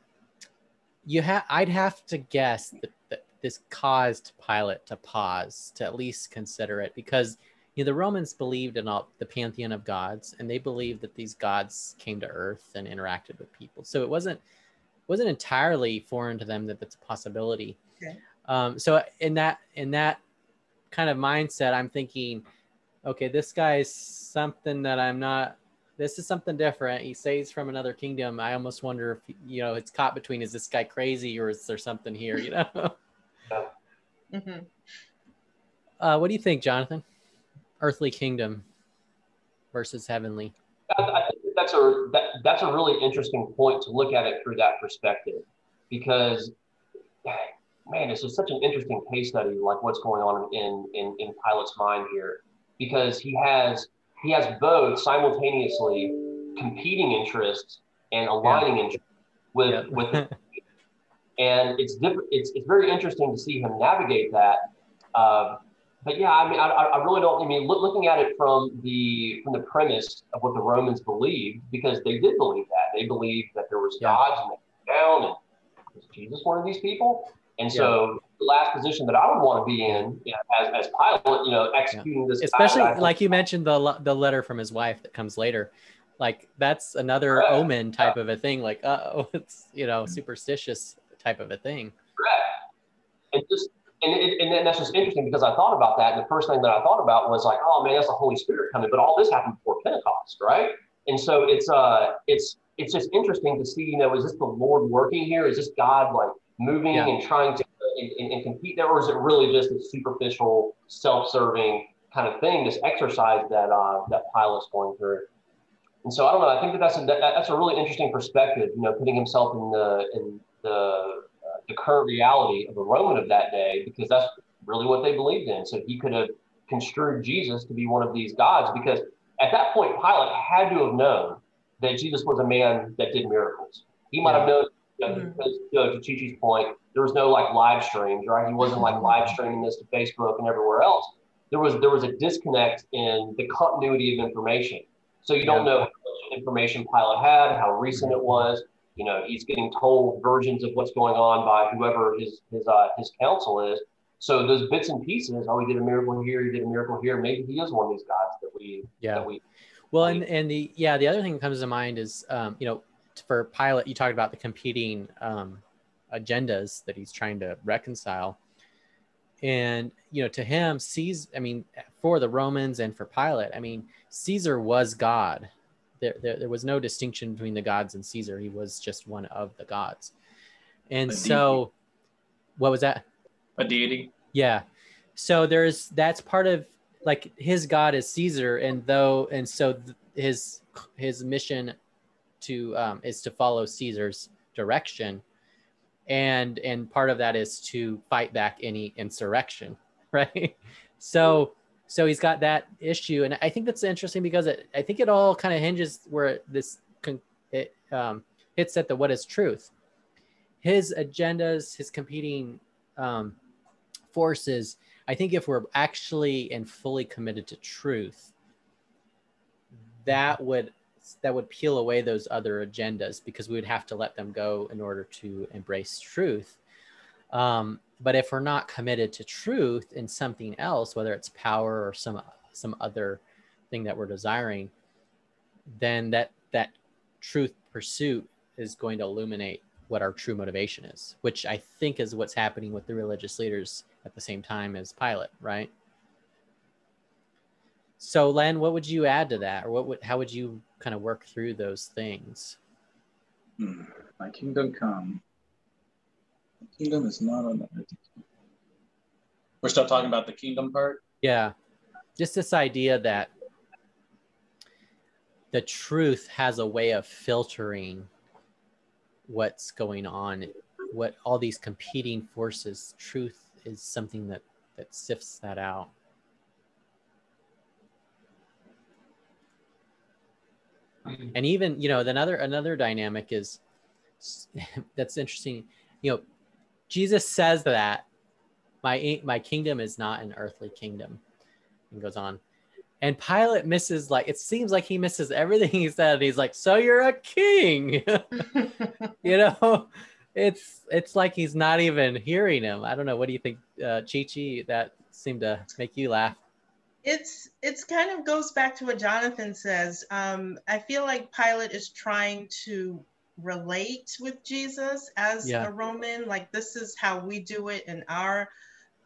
S1: you have, I'd have to guess that, that this caused Pilate to pause, to at least consider it because you know, the Romans believed in all the pantheon of gods, and they believed that these gods came to Earth and interacted with people. So it wasn't wasn't entirely foreign to them that that's a possibility. Okay. Um, so in that in that kind of mindset, I'm thinking, okay, this guy's something that I'm not. This is something different. He says from another kingdom. I almost wonder if you know it's caught between is this guy crazy or is there something here? You know. [laughs] mm-hmm. uh, what do you think, Jonathan? earthly kingdom versus heavenly?
S3: I think that's a that, that's a really interesting point to look at it through that perspective, because man, this is such an interesting case study, like what's going on in in in Pilate's mind here, because he has he has both simultaneously competing interests and aligning yeah. interests with yeah. with. [laughs] and it's different. It's it's very interesting to see him navigate that. Uh, but yeah, I mean, I, I really don't. I mean, look, looking at it from the from the premise of what the Romans believed, because they did believe that they believed that there was yeah. gods and they down, and was Jesus one of these people? And so. The last position that I would want to be in, you know, as as Pilate, you know, executing yeah. this,
S1: especially like you mentioned the the letter from his wife that comes later, like that's another Correct. omen type of a thing. Like, oh, [laughs] it's you know, superstitious type of a thing.
S3: Correct. And just and, it, and that's just interesting because I thought about that, and the first thing that I thought about was like, oh man, that's the Holy Spirit coming. But all this happened before Pentecost, right? And so it's uh, it's it's just interesting to see, you know, is this the Lord working here? Is this God like moving yeah. and trying to and, and, and, compete there, or is it really just a superficial, self-serving kind of thing, this exercise that uh, that Pilate's going through? And so I don't know. I think that that's a that, that's a really interesting perspective. You know, putting himself in the in the the current reality of a Roman of that day because that's really what they believed in. So he could have construed Jesus to be one of these gods because at that point, Pilate had to have known that Jesus was a man that did miracles. He might yeah. have known, you know, mm-hmm. because you know, to Chichi's point, there was no like live streams, right? He wasn't like live streaming this to Facebook and everywhere else. There was there was a disconnect in the continuity of information. So you don't yeah. know how much information Pilate had, how recent it was. You know, he's getting told versions of what's going on by whoever his his uh, his counsel is. So those bits and pieces, oh, he did a miracle here, he did a miracle here. Maybe he is one of these gods that we
S1: yeah.
S3: that we.
S1: Well, and and the yeah, the other thing that comes to mind is um, you know for Pilate, you talked about the competing um, agendas that he's trying to reconcile, and you know to him, Caesar. I mean, for the Romans and for Pilate, I mean, Caesar was God there, there, there was no distinction between the gods and Caesar. He was just one of the gods. And so, what was that?
S4: A deity.
S1: Yeah. So there's that's part of like his god is Caesar, and though and so th- his his mission to um, is to follow Caesar's direction, and and part of that is to fight back any insurrection, [laughs] right? So so he's got that issue and i think that's interesting because it, i think it all kind of hinges where this it um, hits at the what is truth his agendas his competing um, forces i think if we're actually and fully committed to truth that would that would peel away those other agendas because we would have to let them go in order to embrace truth um, but if we're not committed to truth in something else, whether it's power or some some other thing that we're desiring, then that that truth pursuit is going to illuminate what our true motivation is, which I think is what's happening with the religious leaders at the same time as Pilate, right? So, Len, what would you add to that, or what would how would you kind of work through those things?
S4: Hmm. My kingdom come kingdom is not on the earth. We're still talking about the kingdom part?
S1: Yeah. Just this idea that the truth has a way of filtering what's going on, what all these competing forces. Truth is something that that sifts that out. And even, you know, another another dynamic is [laughs] that's interesting. You know, Jesus says that my my kingdom is not an earthly kingdom, and goes on. And Pilate misses like it seems like he misses everything [laughs] he said. He's like, "So you're a king," [laughs] you know. It's it's like he's not even hearing him. I don't know. What do you think, uh, Chichi? That seemed to make you laugh.
S2: It's it's kind of goes back to what Jonathan says. Um, I feel like Pilate is trying to relate with Jesus as yeah. a Roman. Like this is how we do it in our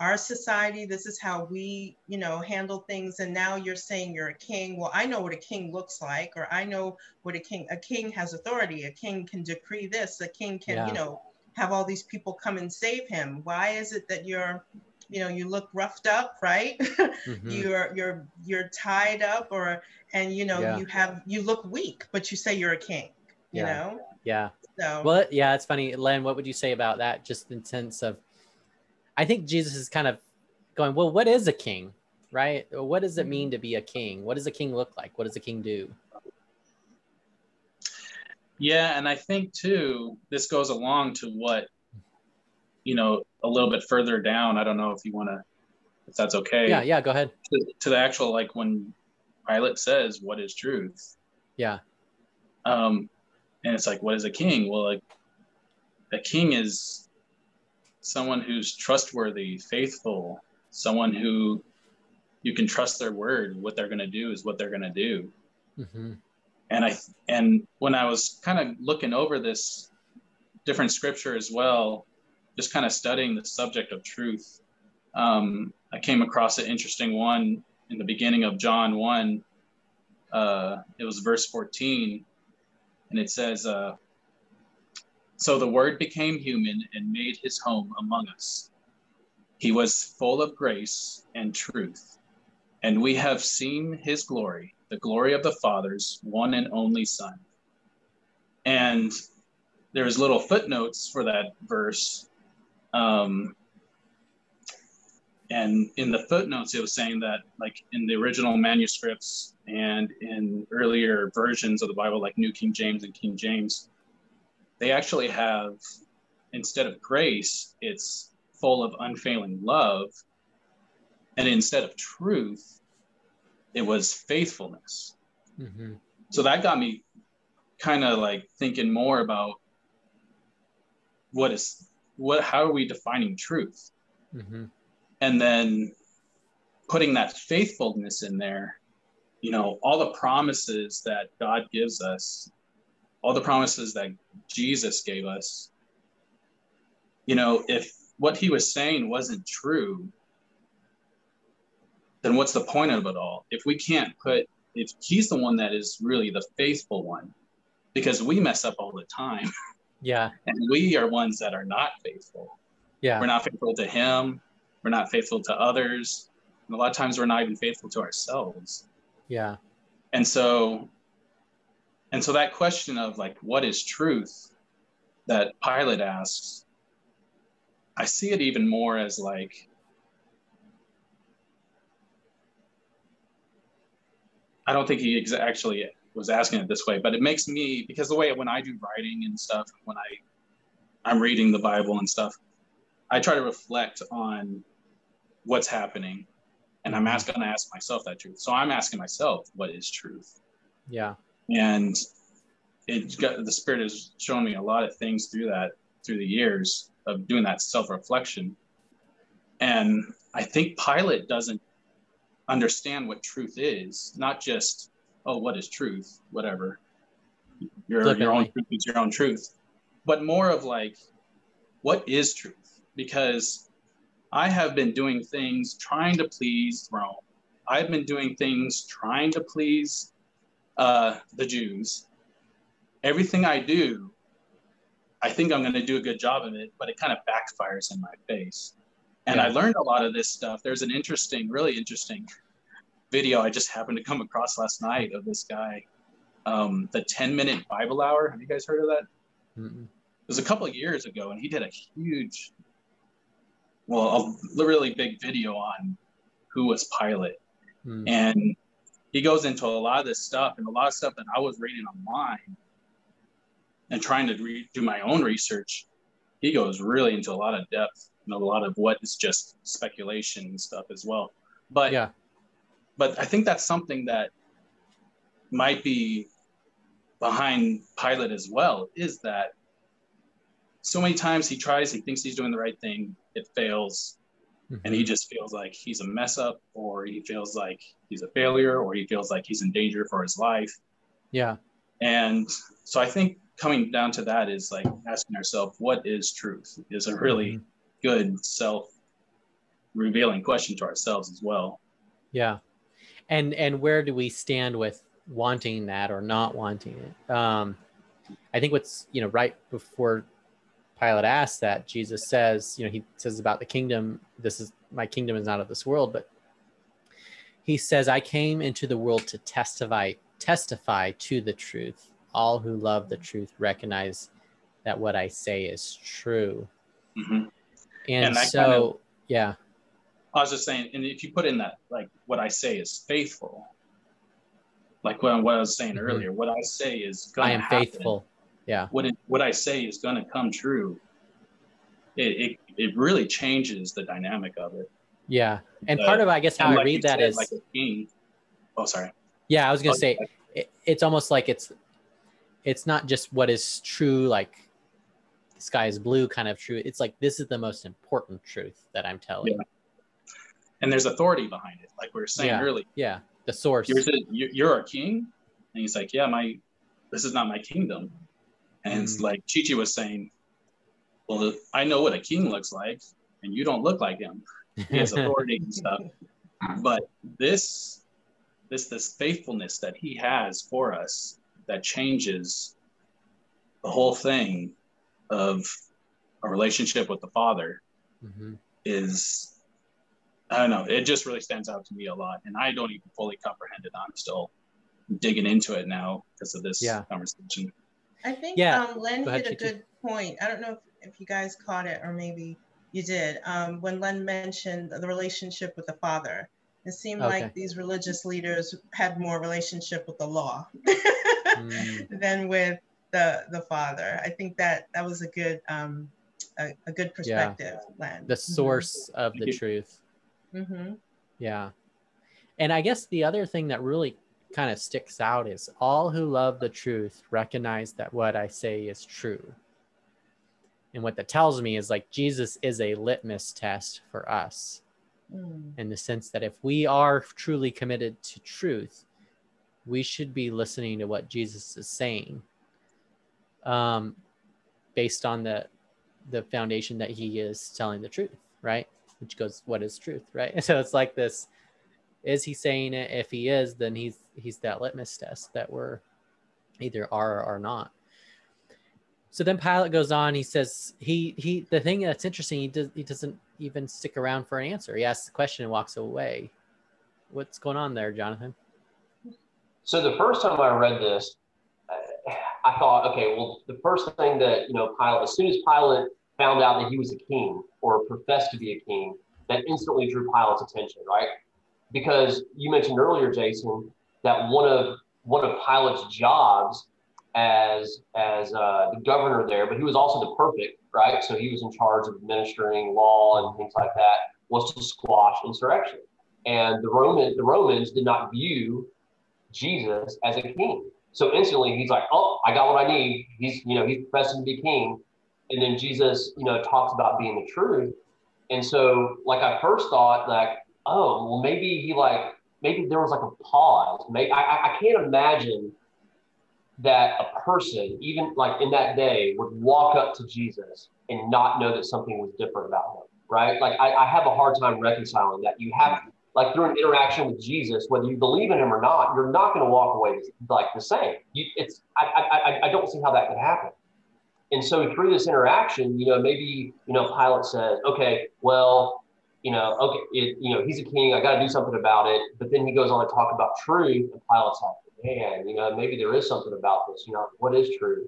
S2: our society. This is how we, you know, handle things. And now you're saying you're a king. Well, I know what a king looks like, or I know what a king. A king has authority. A king can decree this. A king can, yeah. you know, have all these people come and save him. Why is it that you're you know you look roughed up right [laughs] mm-hmm. you're you're you're tied up or and you know yeah. you have you look weak but you say you're a king you yeah. know
S1: yeah. So. Well, yeah, it's funny, Len. What would you say about that? Just in sense of, I think Jesus is kind of going, well, what is a king, right? What does it mean to be a king? What does a king look like? What does a king do?
S4: Yeah, and I think too, this goes along to what you know, a little bit further down. I don't know if you want to, if that's okay.
S1: Yeah, yeah, go ahead.
S4: To, to the actual, like when Pilate says, What is truth?
S1: Yeah.
S4: Um, and it's like, What is a king? Well, like, a king is someone who's trustworthy, faithful, someone who you can trust their word. What they're going to do is what they're going to do. Mm-hmm. And I and when I was kind of looking over this different scripture as well, just kind of studying the subject of truth, um, I came across an interesting one in the beginning of John one. Uh, it was verse fourteen, and it says, uh, "So the Word became human and made His home among us. He was full of grace and truth." and we have seen his glory, the glory of the Father's one and only Son. And there's little footnotes for that verse. Um, and in the footnotes, it was saying that, like in the original manuscripts and in earlier versions of the Bible, like New King James and King James, they actually have, instead of grace, it's full of unfailing love and instead of truth, it was faithfulness. Mm-hmm. So that got me kind of like thinking more about what is what how are we defining truth mm-hmm. and then putting that faithfulness in there you know all the promises that god gives us all the promises that jesus gave us you know if what he was saying wasn't true then what's the point of it all? If we can't put, if he's the one that is really the faithful one, because we mess up all the time. [laughs]
S1: Yeah.
S4: And we are ones that are not faithful.
S1: Yeah.
S4: We're not faithful to him. We're not faithful to others. And a lot of times we're not even faithful to ourselves.
S1: Yeah.
S4: And so, and so that question of like, what is truth that Pilate asks, I see it even more as like, I don't think he ex- actually was asking it this way, but it makes me because the way when I do writing and stuff, when I I'm reading the Bible and stuff, I try to reflect on what's happening, and I'm mm-hmm. asking to ask myself that truth. So I'm asking myself, what is truth?
S1: Yeah,
S4: and it got the Spirit has shown me a lot of things through that through the years of doing that self reflection, and I think Pilate doesn't understand what truth is, not just, oh, what is truth? Whatever. Your, your own truth is your own truth. But more of like, what is truth? Because I have been doing things trying to please Rome. I've been doing things trying to please uh, the Jews. Everything I do, I think I'm going to do a good job of it, but it kind of backfires in my face. And yeah. I learned a lot of this stuff. There's an interesting, really interesting video I just happened to come across last night of this guy, um, the 10 minute Bible hour. Have you guys heard of that? Mm-mm. It was a couple of years ago, and he did a huge, well, a really big video on who was Pilate. Mm. And he goes into a lot of this stuff and a lot of stuff that I was reading online and trying to re- do my own research. He goes really into a lot of depth and a lot of what is just speculation and stuff as well. But
S1: yeah,
S4: but I think that's something that might be behind Pilate as well. Is that so many times he tries, he thinks he's doing the right thing, it fails, mm-hmm. and he just feels like he's a mess up, or he feels like he's a failure, or he feels like he's in danger for his life.
S1: Yeah.
S4: And so I think coming down to that is like asking ourselves, what is truth? Is a really mm-hmm. good self revealing question to ourselves as well.
S1: Yeah. And and where do we stand with wanting that or not wanting it? Um, I think what's you know right before Pilate asks that, Jesus says, you know, he says about the kingdom, this is my kingdom is not of this world, but he says, I came into the world to testify, testify to the truth all who love the truth recognize that what I say is true. Mm-hmm. And, and so, kind of, yeah.
S4: I was just saying, and if you put in that, like what I say is faithful, like what, what I was saying mm-hmm. earlier, what I say is going
S1: I am happen. faithful. Yeah.
S4: What it, what I say is going to come true. it, it, it really changes the dynamic of it.
S1: Yeah. And part of, I guess, how I read that said, is
S4: like a king. Oh, sorry.
S1: Yeah, I was going to oh, say, it, it's almost like it's, it's not just what is true, like the sky is blue kind of true. It's like, this is the most important truth that I'm telling. Yeah.
S4: And there's authority behind it. Like we were saying
S1: yeah.
S4: earlier.
S1: Yeah. The source.
S4: You're, you're a king. And he's like, yeah, my, this is not my kingdom. And mm. it's like Chichi was saying, well, I know what a king looks like, and you don't look like him. He has [laughs] authority and stuff. But this, this, this faithfulness that he has for us that changes the whole thing of a relationship with the Father mm-hmm. is I don't know. It just really stands out to me a lot, and I don't even fully comprehend it. I'm still digging into it now because of this yeah. conversation.
S2: I think yeah. um, Len hit a good point. I don't know if, if you guys caught it or maybe you did. Um, when Len mentioned the relationship with the father, it seemed okay. like these religious leaders had more relationship with the law mm. [laughs] than with the the father. I think that that was a good um, a, a good perspective, yeah. Len.
S1: The source mm-hmm. of the truth. Mm-hmm. Yeah, and I guess the other thing that really kind of sticks out is all who love the truth recognize that what I say is true. And what that tells me is like Jesus is a litmus test for us mm. in the sense that if we are truly committed to truth, we should be listening to what Jesus is saying um, based on the, the foundation that he is telling the truth, right? Which goes, what is truth, right? So it's like this is he saying it? If he is, then he's he's that litmus test that we're either are or are not. So then Pilate goes on. He says he he the thing that's interesting. He does he doesn't even stick around for an answer. He asks the question and walks away. What's going on there, Jonathan?
S3: So the first time I read this, I thought, okay, well, the first thing that you know, Pilate, as soon as Pilate found out that he was a king or professed to be a king, that instantly drew Pilate's attention, right? because you mentioned earlier, Jason, that one of one of Pilate's jobs as as uh, the governor there, but he was also the prefect, right? So he was in charge of administering law and things like that. Was to squash insurrection, and the Roman the Romans did not view Jesus as a king. So instantly he's like, "Oh, I got what I need." He's you know he's professing to be king, and then Jesus you know talks about being the truth, and so like I first thought like oh, well, maybe he like, maybe there was like a pause. Maybe I, I can't imagine that a person, even like in that day, would walk up to Jesus and not know that something was different about him, right? Like I, I have a hard time reconciling that. You have like through an interaction with Jesus, whether you believe in him or not, you're not going to walk away like the same. You, it's I, I I don't see how that could happen. And so through this interaction, you know, maybe you know Pilate says, okay, well, you know, okay, it, you know, he's a king. I got to do something about it. But then he goes on to talk about truth, and Pilate's like, man, you know, maybe there is something about this. You know, what is true?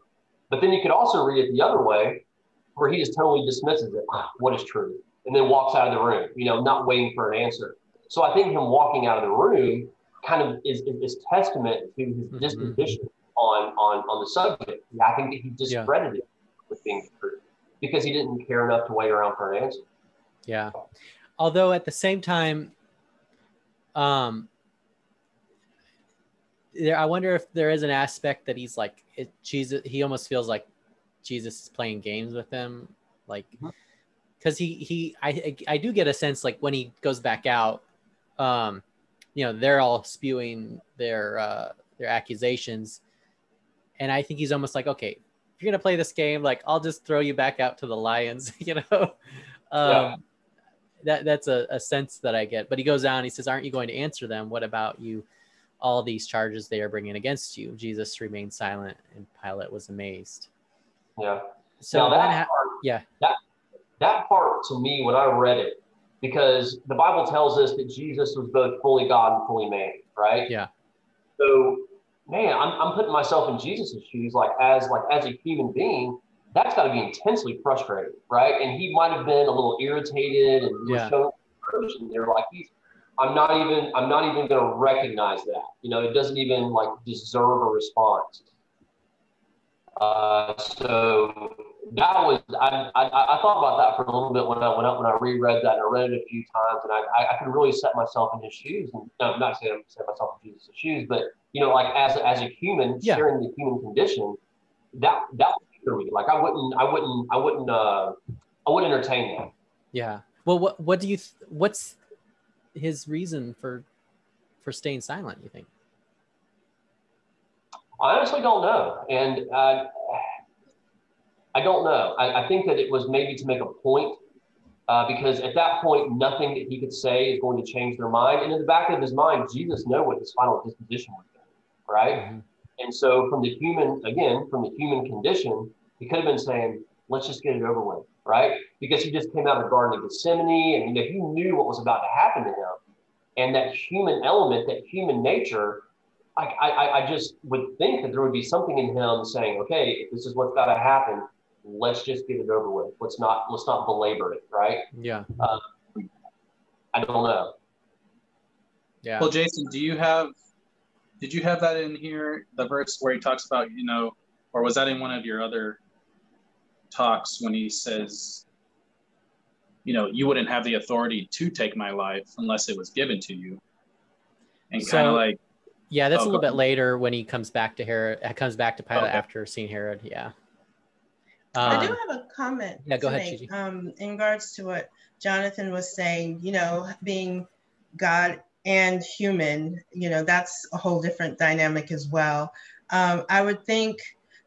S3: But then you could also read it the other way, where he just totally dismisses it. What is true? And then walks out of the room. You know, not waiting for an answer. So I think him walking out of the room kind of is, is, testament to his mm-hmm. disposition mm-hmm. on on on the subject. I think that he discredited yeah. it with being true because he didn't care enough to wait around for an answer.
S1: Yeah although at the same time um there i wonder if there is an aspect that he's like it, jesus he almost feels like jesus is playing games with him like because mm-hmm. he he I, I do get a sense like when he goes back out um you know they're all spewing their uh their accusations and i think he's almost like okay if you're gonna play this game like i'll just throw you back out to the lions [laughs] you know um yeah that that's a, a sense that I get. But he goes on, he says, Aren't you going to answer them? What about you? All these charges they are bringing against you. Jesus remained silent, and Pilate was amazed.
S3: Yeah.
S1: So now that ha- part, yeah.
S3: That that part to me, when I read it, because the Bible tells us that Jesus was both fully God and fully man, right?
S1: Yeah.
S3: So, man, I'm, I'm putting myself in Jesus' shoes, like as like as a human being, that's got to be intensely frustrating, right? And he might have been a little irritated and yeah. showing and they're like, he's, I'm not even, I'm not even going to recognize that. You know, it doesn't even like deserve a response. Uh, so that was I, I, I thought about that for a little bit when I went up when I reread that and I read it a few times and I, I, could really set myself in his shoes and no, I'm not saying I'm set myself in Jesus' shoes, but you know, like as as a human yeah. sharing the human condition, that that would me. Like I wouldn't I wouldn't I wouldn't uh I wouldn't entertain that.
S1: Yeah. Well, what what do you th- what's his reason for for staying silent? You think?
S3: I honestly don't know, and uh, I don't know. I, I, think that it was maybe to make a point, uh, because at that point, nothing that he could say is going to change their mind. And in the back of his mind, Jesus knew what his final disposition was, right? Mm-hmm. And so, from the human, again, from the human condition, he could have been saying, "Let's just get it over with." right? Because he just came out of the Garden of Gethsemane and you know, he knew what was about to happen to him. And that human element, that human nature, I, I, I just would think that there would be something in him saying, okay, if this is what's got to happen, let's just get it over with. Let's not let's not belabor it, right?
S1: Yeah.
S3: Uh, I don't know.
S4: Yeah. Well, Jason, do you have did you have that in here, the verse where he talks about, you know, or was that in one of your other talks when he says, you know, you wouldn't have the authority to take my life unless it was given to you. And so, kind of like,
S1: yeah, that's oh, a little bit later when he comes back to Herod, uh, comes back to Pilate okay. after seeing Herod. Yeah.
S2: Um, I do have a comment.
S1: Yeah, go ahead, make,
S2: um, in regards to what Jonathan was saying, you know, being God and human, you know, that's a whole different dynamic as well. Um, I would think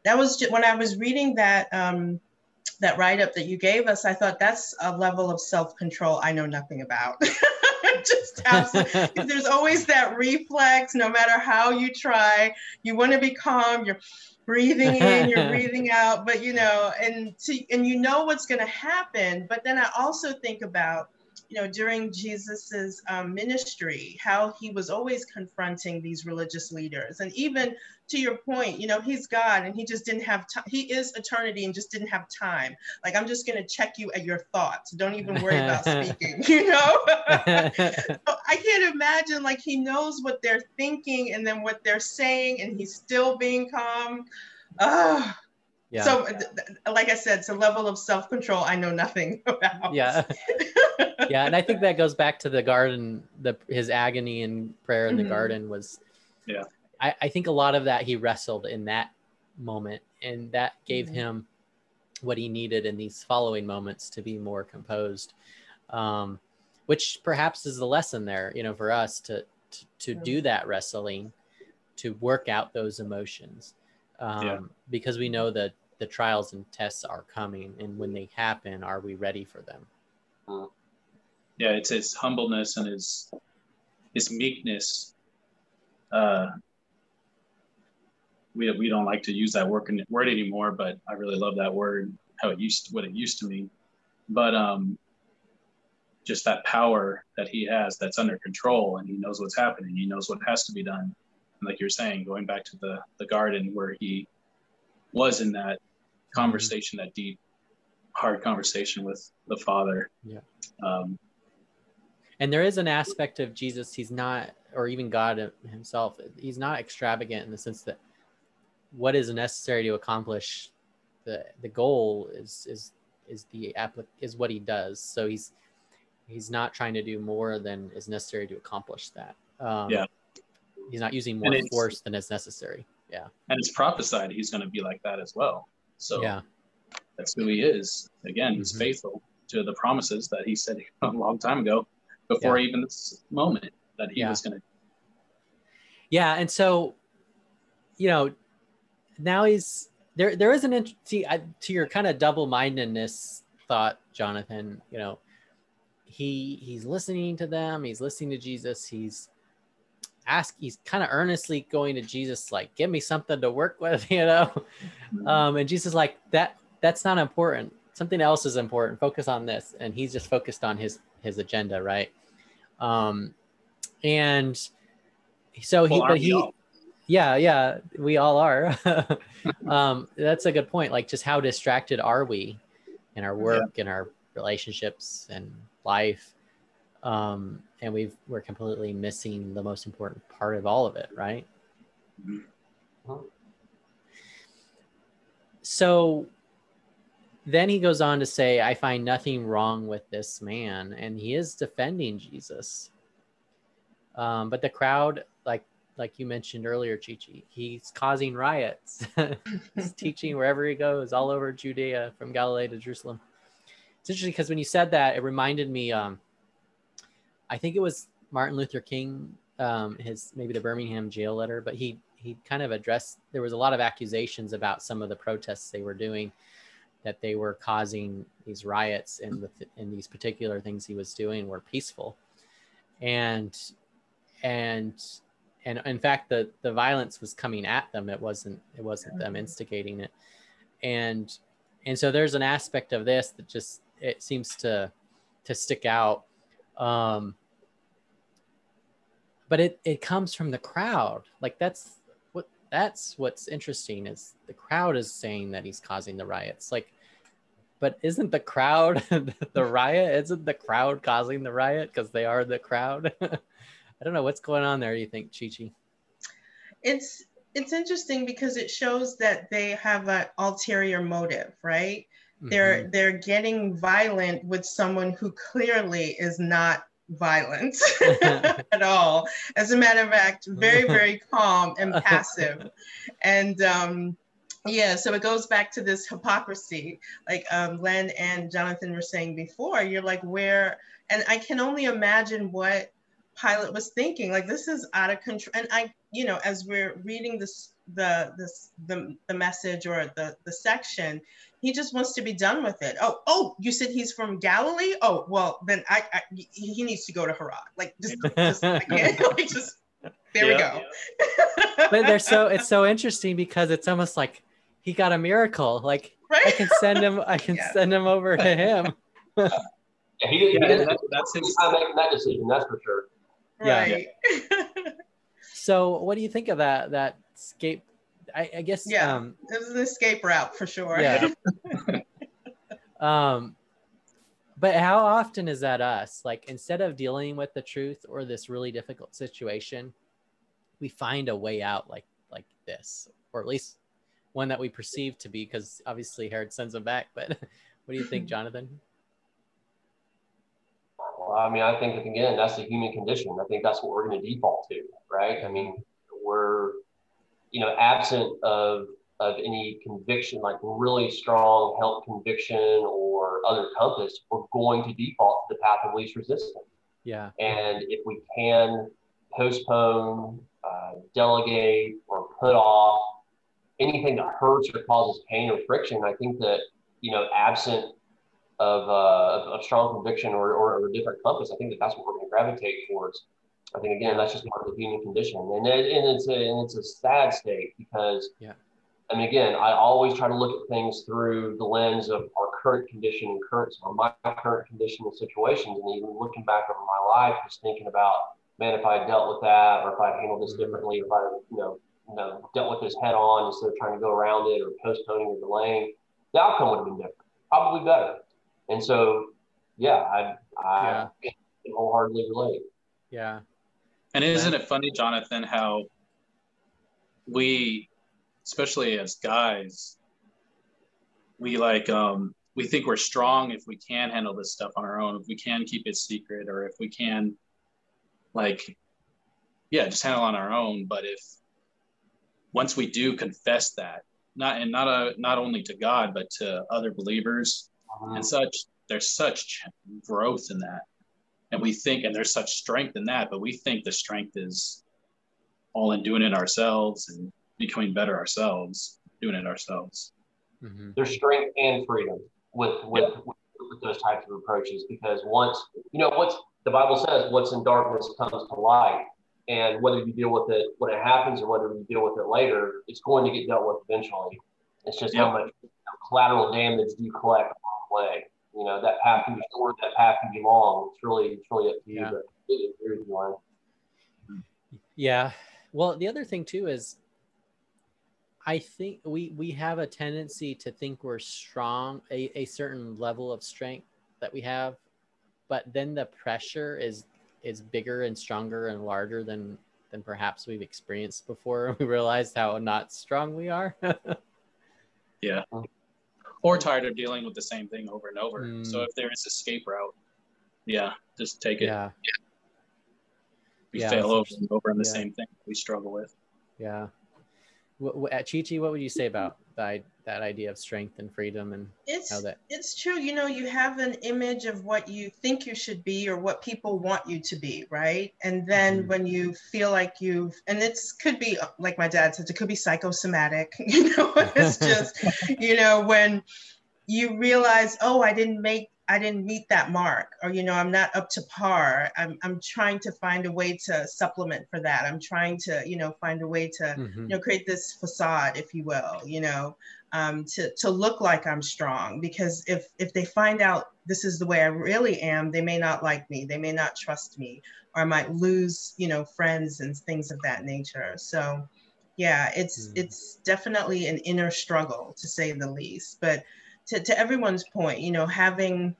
S2: that was just, when I was reading that um, that write up that you gave us, I thought that's a level of self control I know nothing about. [laughs] Just there's always that reflex, no matter how you try, you want to be calm, you're breathing in, you're [laughs] breathing out, but you know, and to, and you know what's going to happen. But then I also think about you know, during Jesus's um, ministry, how he was always confronting these religious leaders. And even to your point, you know, he's God and he just didn't have time. He is eternity and just didn't have time. Like, I'm just going to check you at your thoughts. Don't even worry about [laughs] speaking, [laughs] you know? [laughs] so I can't imagine, like, he knows what they're thinking and then what they're saying, and he's still being calm. Oh, yeah. So, like I said, it's a level of self control I know nothing [laughs] about.
S1: Yeah. [laughs] yeah, and I think that goes back to the garden. The his agony and prayer in the mm-hmm. garden was.
S4: Yeah.
S1: I, I think a lot of that he wrestled in that moment, and that gave mm-hmm. him what he needed in these following moments to be more composed. Um, which perhaps is the lesson there, you know, for us to to, to mm-hmm. do that wrestling, to work out those emotions um, yeah. because we know that the trials and tests are coming, and when they happen, are we ready for them?
S4: Yeah, it's his humbleness and his his meekness. Uh, we we don't like to use that word word anymore, but I really love that word. How it used to, what it used to mean, but um, just that power that he has that's under control and he knows what's happening. He knows what has to be done like you're saying, going back to the the garden where he was in that conversation, that deep, hard conversation with the Father.
S1: Yeah.
S4: Um,
S1: and there is an aspect of Jesus. He's not, or even God Himself. He's not extravagant in the sense that what is necessary to accomplish the the goal is is is the applic is what He does. So He's he's not trying to do more than is necessary to accomplish that.
S4: Um, yeah
S1: he's not using more force than is necessary. Yeah.
S4: And it's prophesied he's going to be like that as well. So
S1: yeah,
S4: that's who he is. Again, he's mm-hmm. faithful to the promises that he said [laughs] a long time ago, before yeah. even this moment that he yeah. was going to.
S1: Yeah, and so, you know, now he's there. There is an int- see, I, to your kind of double-mindedness thought, Jonathan. You know, he he's listening to them. He's listening to Jesus. He's ask he's kind of earnestly going to jesus like give me something to work with [laughs] you know? Mm-hmm. um and jesus like that that's not important. Something else is important. Focus on this. And he's just focused on his his agenda right? Um and so he well, but he yeah yeah we all are. [laughs] Um that's a good point. Like just how distracted are we in our work yeah. in our relationships and life um, and we've we're completely missing the most important part of all of it, right? so then he goes on to say, I find nothing wrong with this man. And he is defending Jesus. Um, but the crowd, like like you mentioned earlier, Chichi, he's causing riots. [laughs] he's teaching wherever he goes, all over Judea, from Galilee to Jerusalem. It's interesting because when you said that, it reminded me. Um, I think it was Martin Luther King, um, his maybe the Birmingham jail letter, but he he kind of addressed. There was a lot of accusations about some of the protests they were doing, that they were causing these riots, and the, and these particular things he was doing were peaceful, and and and in fact the the violence was coming at them. It wasn't it wasn't them instigating it. And and so there's an aspect of this that just it seems to to stick out. Um but it it comes from the crowd. Like that's what that's what's interesting is the crowd is saying that he's causing the riots. Like but isn't the crowd [laughs] the riot? Isn't the crowd causing the riot? Because they are the crowd. [laughs] I don't know what's going on there you think chichi?
S2: It's it's interesting because it shows that they have an ulterior motive right? Mm-hmm. they're they're getting violent with someone who clearly is not violent [laughs] [laughs] at all. As a matter of fact very [laughs] very calm and passive. And um yeah so it goes back to this hypocrisy. Like um, len and jonathan were saying before you're like where and i can only imagine what pilate was thinking. Like this is out of control and i you know, as we're reading this, the this the, the message or the the section, he just wants to be done with it. Oh, oh, you said he's from Galilee. Oh, well, then I, I he needs to go to Herod. Like just, just, [laughs] like, just there yeah. we
S1: go. but they're so it's so interesting because it's almost like he got a miracle. Like right? I can send him, I can [laughs] yeah. send him over to him. [laughs]
S3: yeah, he, yeah, he, that's, that's his. making that decision. That's for sure.
S2: Right.
S1: Yeah. So what do you think of that that escape? I, I guess
S2: yeah, um, it was an escape route for sure.
S1: Yeah. [laughs] um, but how often is that us? Like instead of dealing with the truth or this really difficult situation, we find a way out like like this, or at least one that we perceive to be, because obviously Herod sends them back. But [laughs] what do you think, [laughs] Jonathan?
S3: Well, I mean, I think again, that's the human condition. I think that's what we're going to default to, right? I mean, we're, you know, absent of of any conviction, like really strong health conviction or other compass, we're going to default to the path of least resistance.
S1: Yeah.
S3: And if we can postpone, uh, delegate, or put off anything that hurts or causes pain or friction, I think that you know, absent of, uh, of, strong conviction or, or, or, a different compass, I think that that's what we're going to gravitate towards. I think again, that's just part of the human condition, and it, and it's a and it's a sad state because
S1: yeah.
S3: I mean, again, I always try to look at things through the lens of our current condition and current, or my current condition and situations, and even looking back over my life, just thinking about, man, if I had dealt with that, or if I handled this mm-hmm. differently, if I, you know, you know, dealt with this head on instead of trying to go around it or postponing or delaying, the outcome would have been different, probably better. And so, yeah, I, I yeah. wholeheartedly relate.
S1: Yeah.
S4: And isn't it funny, Jonathan, how we, especially as guys, we like, um, we think we're strong if we can handle this stuff on our own, if we can keep it secret, or if we can, like, yeah, just handle on our own. But if once we do confess that, not and not a not only to God but to other believers, uh-huh. and such there's such growth in that and we think and there's such strength in that but we think the strength is all in doing it ourselves and becoming better ourselves doing it ourselves
S3: mm-hmm. there's strength and freedom with with, yeah. with, with those types of approaches because once you know what's the bible says what's in darkness comes to light and whether you deal with it when it happens or whether you deal with it later it's going to get dealt with eventually it's just how much collateral damage do you collect along the way. You know, that path can be short, that path can be long. It's really, it's really up to you. Yeah.
S1: But yeah. Well, the other thing too is I think we we have a tendency to think we're strong, a, a certain level of strength that we have, but then the pressure is is bigger and stronger and larger than than perhaps we've experienced before. [laughs] We realized how not strong we are. [laughs]
S4: Yeah. Mm-hmm. Or tired of dealing with the same thing over and over.
S1: Mm.
S4: So if there is escape route, yeah, just take it.
S1: Yeah.
S4: We
S1: Yeah,
S4: fail over and over on the
S1: Yeah.
S4: same thing we struggle with.
S1: Yeah. What, what, at Chichi, what would you say about that, that idea of strength and freedom and
S2: It's
S1: how that?
S2: it's true. You know, you have an image of what you think you should be or what people want you to be, right? And then
S1: Mhm.
S2: when you feel like you've and it's could be like my dad said, it could be psychosomatic. [laughs] You know, it's just [laughs] you know when you realize, oh, I didn't make I didn't meet that mark, or you know, I'm not up to par. I'm I'm trying to find a way to supplement for that. I'm trying to, you know, find a way to
S1: Mhm.
S2: you know create this facade if you will you know um, to to look like i'm strong because if if they find out this is the way i really am they may not like me they may not trust me or i might lose you know friends and things of that nature so yeah it's
S1: Mm.
S2: it's definitely an inner struggle to say the least but to, to everyone's point you know having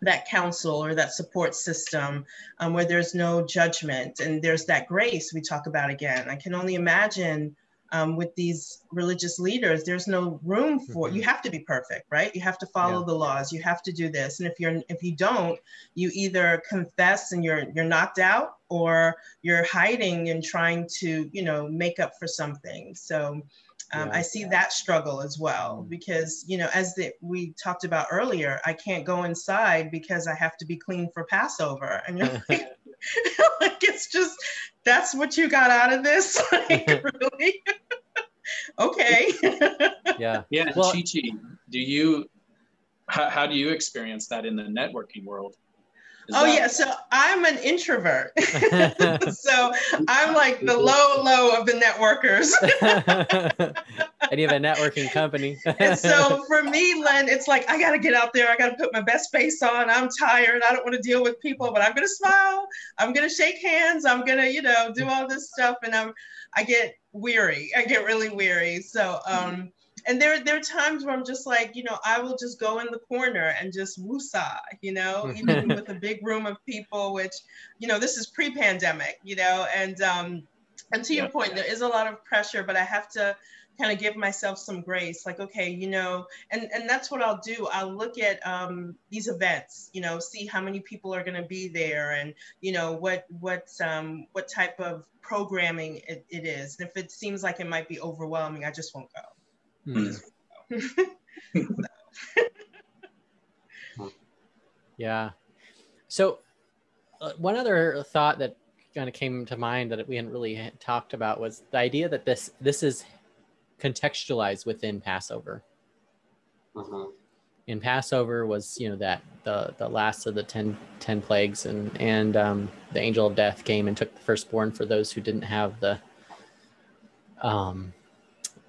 S2: that counsel or that support system um, where there's no judgment and there's that grace we talk about again. I can only imagine um, with these religious leaders, there's no room for
S1: Mhm.
S2: you have to be perfect, right? You have to follow
S1: Yeah.
S2: the laws. You have to do this, and if you're if you don't, you either confess and you're you're knocked out, or you're hiding and trying to you know make up for something. So. Um,
S1: Yeah.
S2: I see that struggle as well
S1: Mm.
S2: because you know, as the, we talked about earlier, I can't go inside because I have to be clean for Passover, and you're [laughs] like, [laughs] like it's just that's what you got out of this, [laughs] like really? okay.
S1: Yeah.
S4: Yeah,
S1: Well-
S4: Chichi, do you how, how do you experience that in the networking world?
S2: Oh
S4: that-
S2: yeah, so I'm an introvert, [laughs] [laughs] so I'm like the low low of the networkers. [laughs]
S1: and you have a networking company.
S2: and so for me, Len, it's like I gotta get out there. I gotta put my best face on. I'm tired. I don't want to deal with people, but I'm gonna smile. I'm gonna shake hands. I'm gonna, you know, do all this stuff. And I'm, I get weary. I get really weary. So, um, and there there are times where I'm just like, you know, I will just go in the corner and just woosah, you know, even [laughs] with a big room of people, which, you know, this is pre-pandemic, you know, and um, and to your point, there is a lot of pressure, but I have to kind of give myself some grace like okay you know and and that's what i'll do. I'll look at um, these events you know see how many people are going to be there and you know what what um, what type of programming it, it is. And if it seems like it might be overwhelming i just won't go
S1: Hmm. [laughs] Yeah. So, uh, one other thought that kind of came to mind that we hadn't really talked about was the idea that this this is contextualized within Passover.
S3: Mhm.
S1: In Passover was you know that the the last of the 10, 10 plagues and and um, the angel of death came and took the firstborn for those who didn't have the um,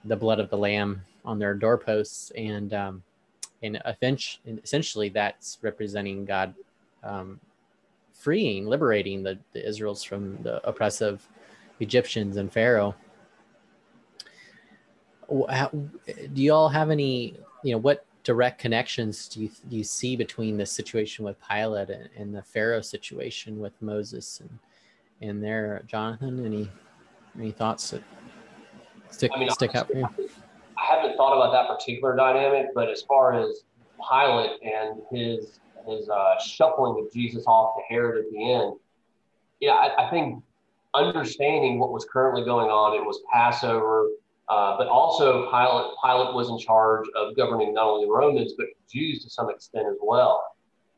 S1: the blood of the lamb on their doorposts and um, and essentially that's representing God um, freeing, liberating the, the Israels from the oppressive Egyptians and Pharaoh. Do you all have any, you know, what direct connections do you, do you see between the situation with Pilate and, and the Pharaoh situation with Moses and, and there, Jonathan, any, any thoughts that stick,
S3: I mean,
S1: stick out for you?
S3: I haven't thought about that particular dynamic, but as far as Pilate and his his uh, shuffling of Jesus off to Herod at the end, yeah, I, I think understanding what was currently going on, it was Passover, uh, but also Pilate Pilate was in charge of governing not only the Romans but Jews to some extent as well.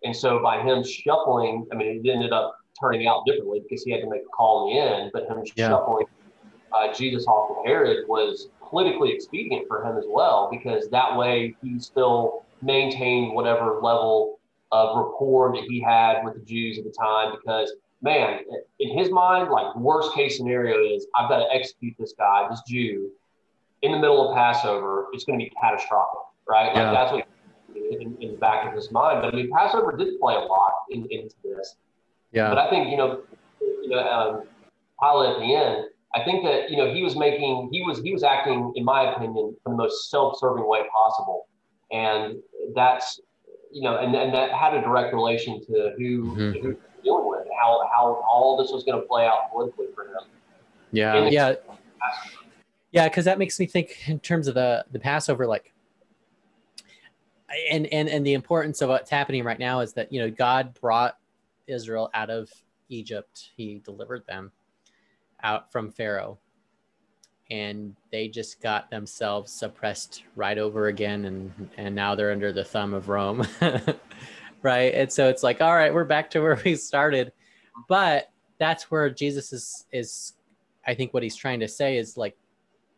S3: And so by him shuffling, I mean, it ended up turning out differently because he had to make a call in the end, but him
S1: Yeah.
S3: shuffling uh, Jesus off to Herod was politically expedient for him as well, because that way he still maintained whatever level of rapport that he had with the Jews at the time. Because, man, in his mind, like, worst case scenario is I've got to execute this guy, this Jew, in the middle of Passover. It's going to be catastrophic, right? Like,
S1: Yeah.
S3: that's what in, in the back of his mind. But I mean, Passover did play a lot in, into this.
S1: Yeah.
S3: But I think you know, you know, um, Pilate at the end. I think that you know he was making he was he was acting, in my opinion, in the most self-serving way possible, and that's you know, and, and that had a direct relation to who
S1: Mhm.
S3: who he was dealing with, how how all this was going to play out politically for him.
S1: Yeah,
S3: And
S1: yeah, yeah. Because that makes me think in terms of the the Passover. Like, and and and the importance of what's happening right now is that you know God brought Israel out of Egypt. He delivered them out from Pharaoh, and they just got themselves suppressed right over again, and and now they're under the thumb of Rome, [laughs] right? And so it's like, all right, we're back to where we started, but that's where Jesus is is, I think what he's trying to say is like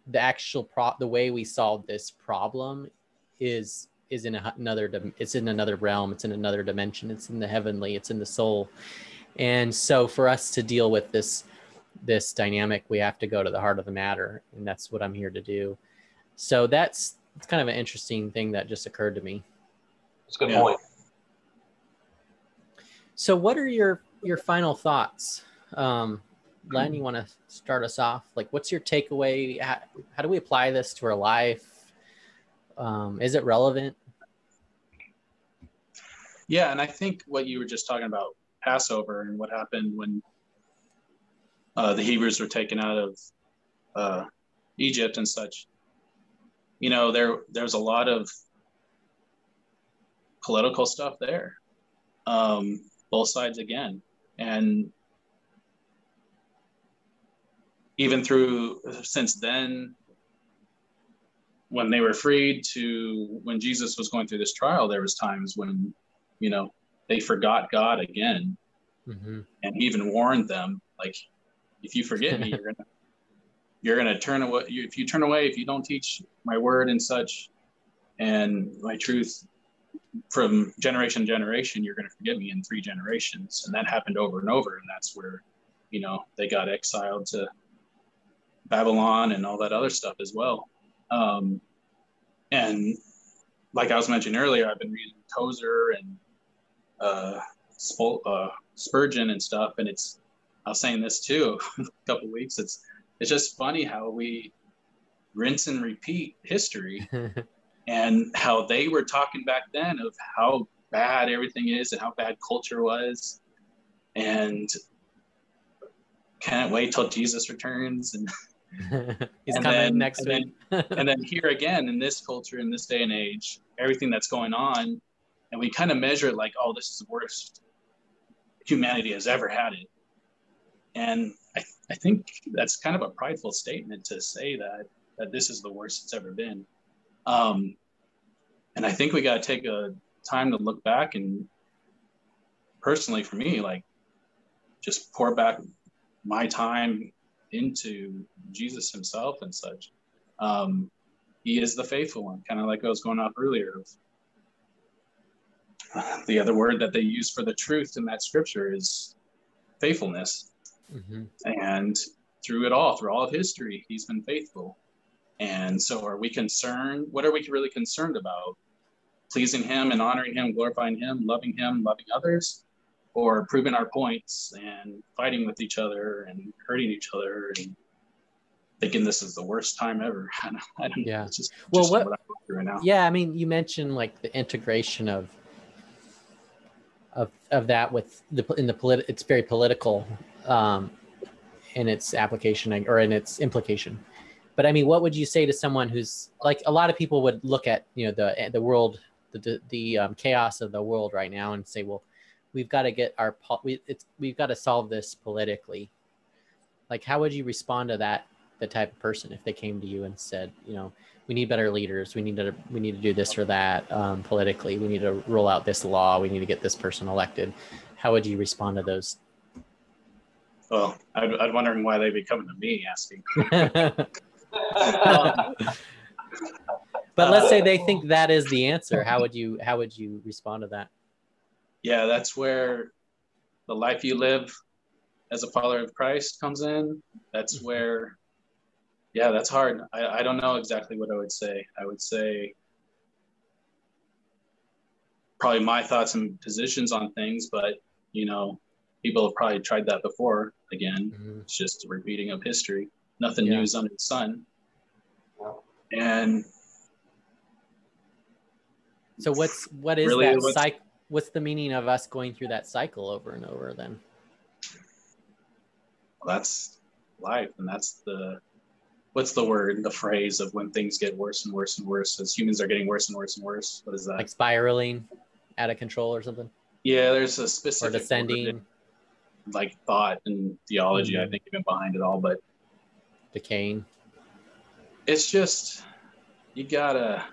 S1: the actual pro the way we solve this problem is is in another it's in another realm. It's in another dimension. It's in the heavenly. It's in the soul. And so for us to deal with this this dynamic we have to go to the heart of the matter and that's what i'm here to do. So that's it's kind of an interesting thing that just occurred to me.
S3: It's a good yeah. point.
S1: So what are your your final thoughts? Um len you want to start us off? Like what's your takeaway? How, how do we apply this to our life? Um, is it relevant?
S4: Yeah, and I think what you were just talking about Passover and what happened when uh, the Hebrews were taken out of uh, Egypt and such. You know, there there's a lot of political stuff there, um, both sides again, and even through since then when they were freed to when Jesus was going through this trial, there was times when, you know, they forgot God again. Mm-hmm. And he even warned them, like, if you forget me, you're [laughs] gonna you're gonna turn away. If you turn away, if you don't teach my word and such, and my truth from generation to generation, you're gonna forget me in three generations. And that happened over and over. And that's where, you know, they got exiled to Babylon and all that other stuff as well. Um, and like I was mentioning earlier, I've been reading Tozer and uh, uh, Spurgeon and stuff, and it's I was saying this too [laughs] a couple weeks. It's it's just funny how we rinse and repeat history, [laughs] and how they were talking back then of how bad everything is and how bad culture was, and can't wait till Jesus returns and [laughs]
S1: He's and coming then, next
S4: and Then, and then here again in this culture, in this day and age, everything that's going on, and we kind of measure it like, oh, this is the worst humanity has ever had it. And I, I think that's kind of a prideful statement to say that that this is the worst it's ever been. Um, and I think we got to take a time to look back and personally for me, like just pour back my time into Jesus himself and such. Um, he is the faithful one, kind of like I was going off earlier. The other word that they use for the truth in that scripture is faithfulness. Mm-hmm. And through it all, through all of history, he's been faithful. And so, are we concerned? What are we really concerned about? Pleasing him and honoring him, glorifying him, loving him, loving others? or proving our points and fighting with each other and hurting each other and thinking this is the worst time ever. [laughs] I don't, I don't
S1: yeah. Just, well, just what, what right yeah, I mean, you mentioned like the integration of, of, of that with the, in the polit, it's very political, um, in its application or in its implication. But I mean, what would you say to someone who's like a lot of people would look at, you know, the, the world, the, the, um, chaos of the world right now and say, well, we've got to get our we it's we've got to solve this politically like how would you respond to that the type of person if they came to you and said you know we need better leaders we need to we need to do this or that um, politically we need to roll out this law we need to get this person elected how would you respond to those
S4: well i'd, I'd wondering why they'd be coming to me asking [laughs]
S1: but let's say they think that is the answer how would you how would you respond to that
S4: yeah, that's where the life you live as a follower of Christ comes in. That's mm-hmm. where, yeah, that's hard. I, I don't know exactly what I would say. I would say probably my thoughts and positions on things, but you know, people have probably tried that before. Again, mm-hmm. it's just a repeating of history. Nothing yeah. new is under the sun. And
S1: so what's what is really that cycle? what's the meaning of us going through that cycle over and over then?
S4: Well, that's life, and that's the what's the word, the phrase of when things get worse and worse and worse as humans are getting worse and worse and worse. What is that?
S1: Like spiraling out of control or something?
S4: Yeah, there's a specific
S1: or descending
S4: like thought and theology,
S1: mm-hmm.
S4: I think, even behind it all, but
S1: the cane.
S4: It's just you gotta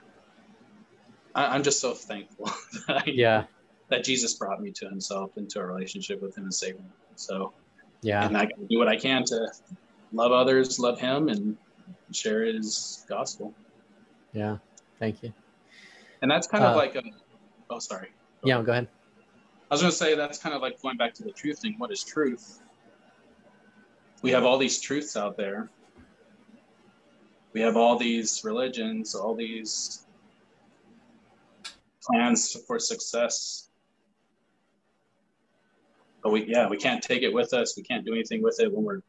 S4: I, am just so thankful [laughs] that I,
S1: yeah
S4: that Jesus brought me to himself into a relationship with him and saving me. So
S1: yeah,
S4: and I can do what I can to love others, love him, and share his gospel.
S1: Yeah, thank you.
S4: And that's kind uh, of like a. Oh, sorry.
S1: Go yeah, ahead. go ahead.
S4: I was going to say that's kind of like going back to the truth thing. What is truth? We have all these truths out there. We have all these religions, all these plans for success. But we, yeah, we can't take it with us. We can't do anything with it when we're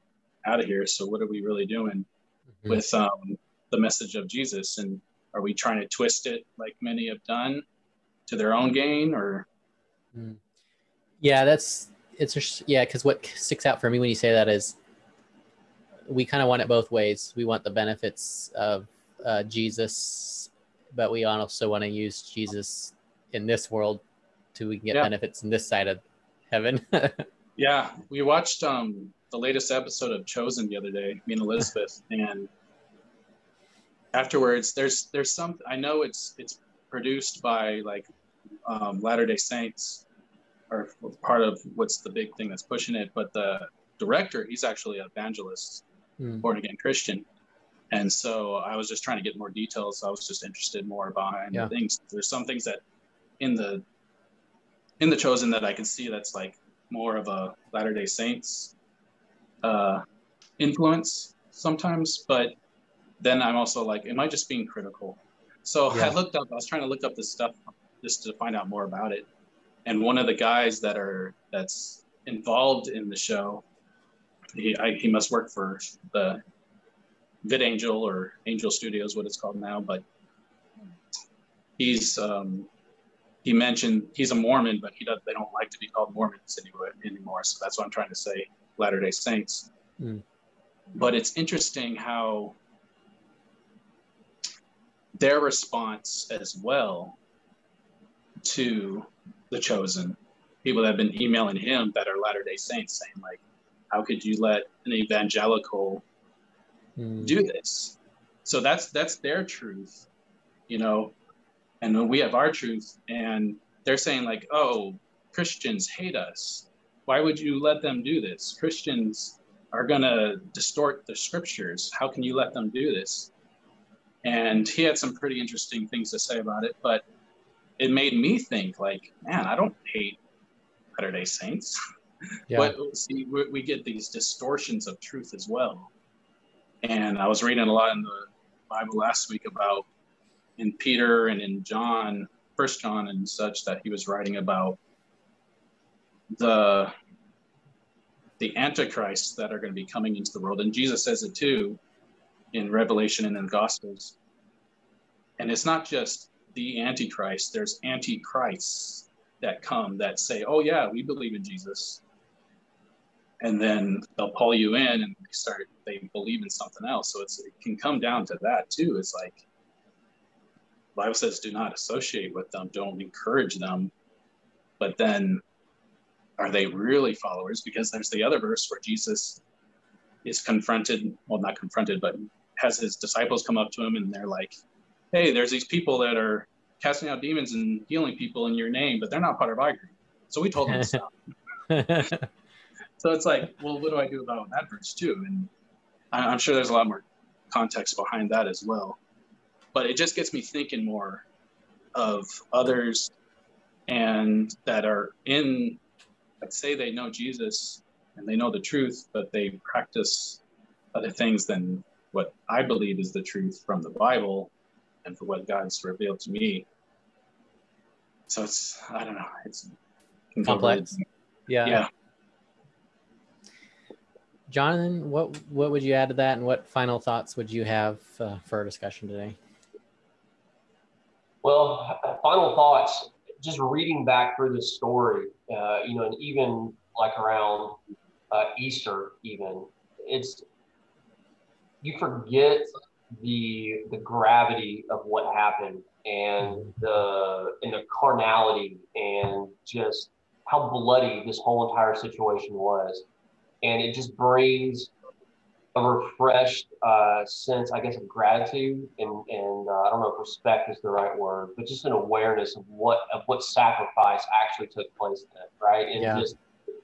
S4: out of here. So what are we really doing mm-hmm. with um, the message of Jesus? And are we trying to twist it like many have done to their own gain or?
S1: Mm. Yeah, that's it's just, yeah. Because what sticks out for me when you say that is we kind of want it both ways. We want the benefits of uh, Jesus, but we also want to use Jesus in this world to we can get yeah. benefits in this side of heaven. [laughs]
S4: yeah, we watched um, the latest episode of Chosen the other day, me and Elizabeth, [laughs] and afterwards, there's there's some I know it's it's produced by like um, Latter Day Saints, or part of what's the big thing that's pushing it, but the director he's actually an evangelist, mm. born again Christian, and so I was just trying to get more details. I was just interested more behind yeah. things. There's some things that in the in the chosen that I can see that's like more of a Latter Day Saints uh, influence sometimes, but then I'm also like, am I just being critical? So yeah. I looked up. I was trying to look up this stuff just to find out more about it. And one of the guys that are that's involved in the show, he I, he must work for the VidAngel or Angel Studios, what it's called now, but he's um, he mentioned he's a Mormon, but he does they don't like to be called Mormons anymore anymore. So that's what I'm trying to say, Latter Day Saints. Mm. But it's interesting how their response as well to the chosen people that have been emailing him that are Latter Day Saints saying like, how could you let an evangelical mm. do this? So that's that's their truth, you know, and we have our truth and they're saying like oh christians hate us why would you let them do this christians are going to distort the scriptures how can you let them do this and he had some pretty interesting things to say about it but it made me think like man i don't hate latter day saints [laughs] yeah. but see we, we get these distortions of truth as well and i was reading a lot in the bible last week about in Peter and in John, First John and such, that he was writing about the the antichrists that are going to be coming into the world, and Jesus says it too in Revelation and in the Gospels. And it's not just the antichrist; there's antichrists that come that say, "Oh yeah, we believe in Jesus," and then they'll pull you in and they start they believe in something else. So it's it can come down to that too. It's like Bible says do not associate with them, don't encourage them. But then are they really followers? Because there's the other verse where Jesus is confronted, well, not confronted, but has his disciples come up to him and they're like, hey, there's these people that are casting out demons and healing people in your name, but they're not part of our group. So we told them to stop. [laughs] so it's like, well, what do I do about that verse too? And I'm sure there's a lot more context behind that as well but it just gets me thinking more of others and that are in like say they know jesus and they know the truth but they practice other things than what i believe is the truth from the bible and for what god's revealed to me. So it's i don't know it's
S1: complex. yeah.
S4: Yeah.
S1: Jonathan what what would you add to that and what final thoughts would you have uh, for our discussion today?
S3: Well, final thoughts. Just reading back through this story, uh, you know, and even like around uh, Easter, even it's you forget the the gravity of what happened and the and the carnality and just how bloody this whole entire situation was and it just brings a refreshed uh, sense, I guess, of gratitude and, and uh, I don't know if respect is the right word, but just an awareness of what of what sacrifice actually took place it, right? And yeah. just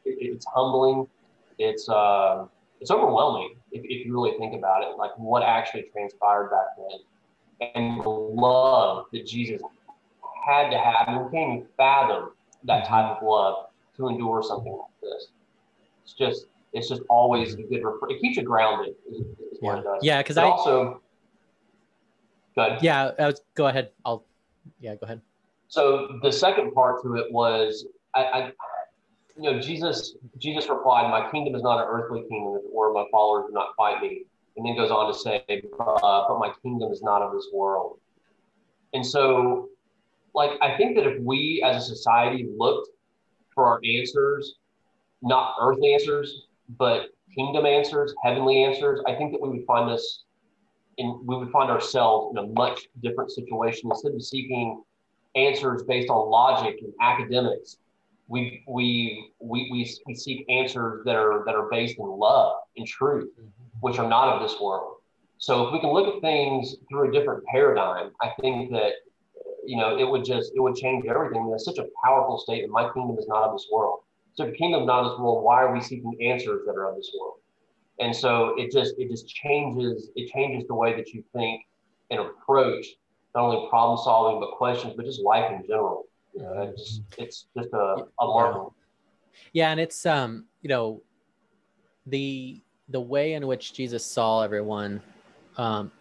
S3: it, it's humbling, it's uh, it's overwhelming if, if you really think about it, like what actually transpired back then, and the love that Jesus had to have. I mean, we can't even fathom that mm-hmm. type of love to endure something like this. It's just it's just always a good. It keeps you grounded.
S1: Yeah. Yeah, because I
S3: also.
S1: Good. Yeah, was, go ahead. I'll. Yeah, go ahead.
S3: So the second part to it was I, I you know, Jesus Jesus replied, "My kingdom is not an earthly kingdom, or my followers do not fight me." And then goes on to say, uh, "But my kingdom is not of this world." And so, like, I think that if we as a society looked for our answers, not earthly answers, but kingdom answers, heavenly answers, I think that we would find us and we would find ourselves in a much different situation instead of seeking answers based on logic and academics. We we we we, we seek answers that are that are based in love and truth, mm-hmm. which are not of this world. So if we can look at things through a different paradigm, I think that you know it would just it would change everything. It's such a powerful statement. My kingdom is not of this world. So if the kingdom is not of this world, why are we seeking answers that are of this world? And so it just it just changes it changes the way that you think and approach not only problem solving but questions, but just life in general. You know, it's just, it's just a, a marvel.
S1: Yeah, and it's um, you know, the the way in which Jesus saw everyone um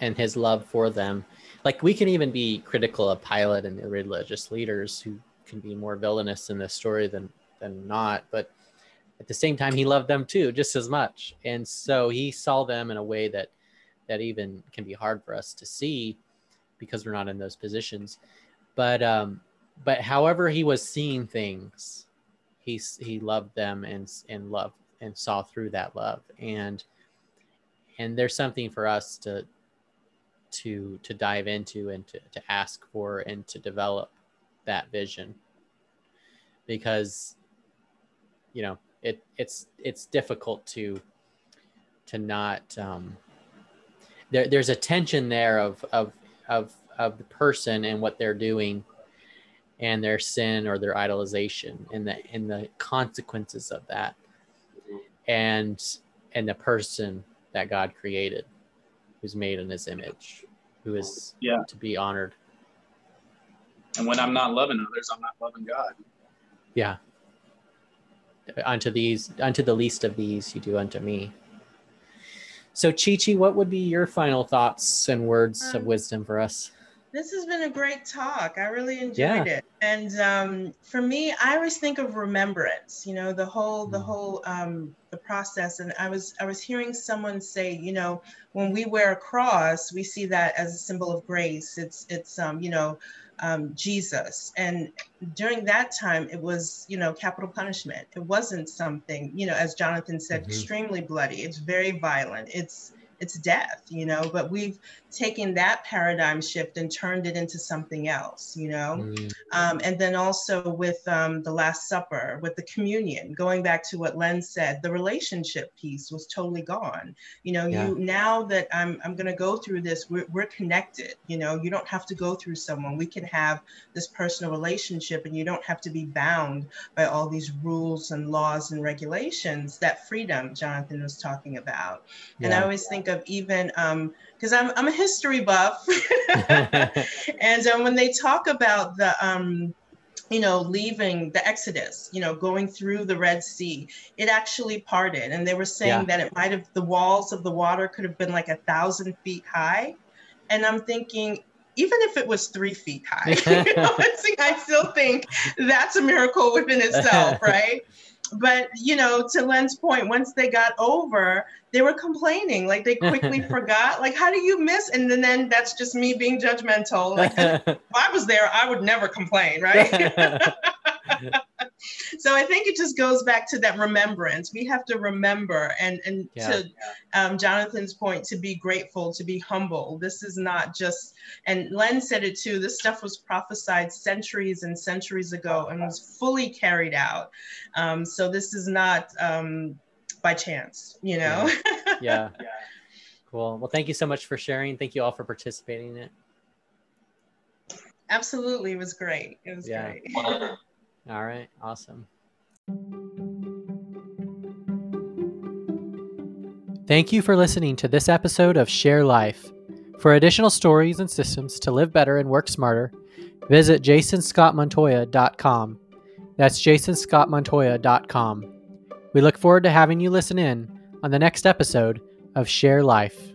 S1: and his love for them. Like we can even be critical of Pilate and the religious leaders who can be more villainous in this story than than not. But at the same time, he loved them too, just as much. And so he saw them in a way that that even can be hard for us to see because we're not in those positions. But um, but however he was seeing things, he he loved them and and loved and saw through that love. And and there's something for us to to to dive into and to, to ask for and to develop that vision. Because you know it it's it's difficult to to not um, there, there's a tension there of of of of the person and what they're doing and their sin or their idolization and the and the consequences of that and and the person that God created who's made in his image who is
S4: yeah.
S1: to be honored.
S4: And when I'm not loving others I'm not loving God.
S1: Yeah. Unto these unto the least of these you do unto me. So Chichi what would be your final thoughts and words um, of wisdom for us
S2: this has been a great talk i really enjoyed yeah. it and um, for me i always think of remembrance you know the whole the mm. whole um, the process and i was i was hearing someone say you know when we wear a cross we see that as a symbol of grace it's it's um, you know um, Jesus. And during that time, it was, you know, capital punishment. It wasn't something, you know, as Jonathan said, mm-hmm. extremely bloody. It's very violent. It's it's death, you know, but we've taken that paradigm shift and turned it into something else, you know. Mm. Um, and then also with um, the Last Supper, with the communion, going back to what Len said, the relationship piece was totally gone. You know, yeah. you now that I'm, I'm going to go through this, we're, we're connected. You know, you don't have to go through someone. We can have this personal relationship and you don't have to be bound by all these rules and laws and regulations, that freedom Jonathan was talking about. Yeah. And I always think of even, because I'm, I'm a history buff. [laughs] and um, when they talk about the, um, you know, leaving the Exodus, you know, going through the Red Sea, it actually parted. And they were saying yeah. that it might have, the walls of the water could have been like a thousand feet high. And I'm thinking, even if it was three feet high, [laughs] you know, [laughs] I still think that's a miracle within itself, right? But you know to len's point once they got over they were complaining. Like they quickly [laughs] forgot like how do you miss? And then, then that's just me being judgmental. Like if i was there i would never complain right [laughs] [laughs] so I think it just goes back to that remembrance. We have to remember, and and yeah. to um, Jonathan's point, to be grateful, to be humble. This is not just, and Len said it too. This stuff was prophesied centuries and centuries ago, and was fully carried out. Um, so this is not um, by chance, you know.
S1: yeah. [laughs] yeah. Cool. Well, thank you so much for sharing. Thank you all for participating in it.
S2: Absolutely. It was great. It was yeah. great.
S1: All right. Awesome. Thank you for listening to this episode of Share Life. For additional stories and systems to live better and work smarter, visit jasonscottmontoya.com. That's jasonscottmontoya.com. We look forward to having you listen in on the next episode of Share Life.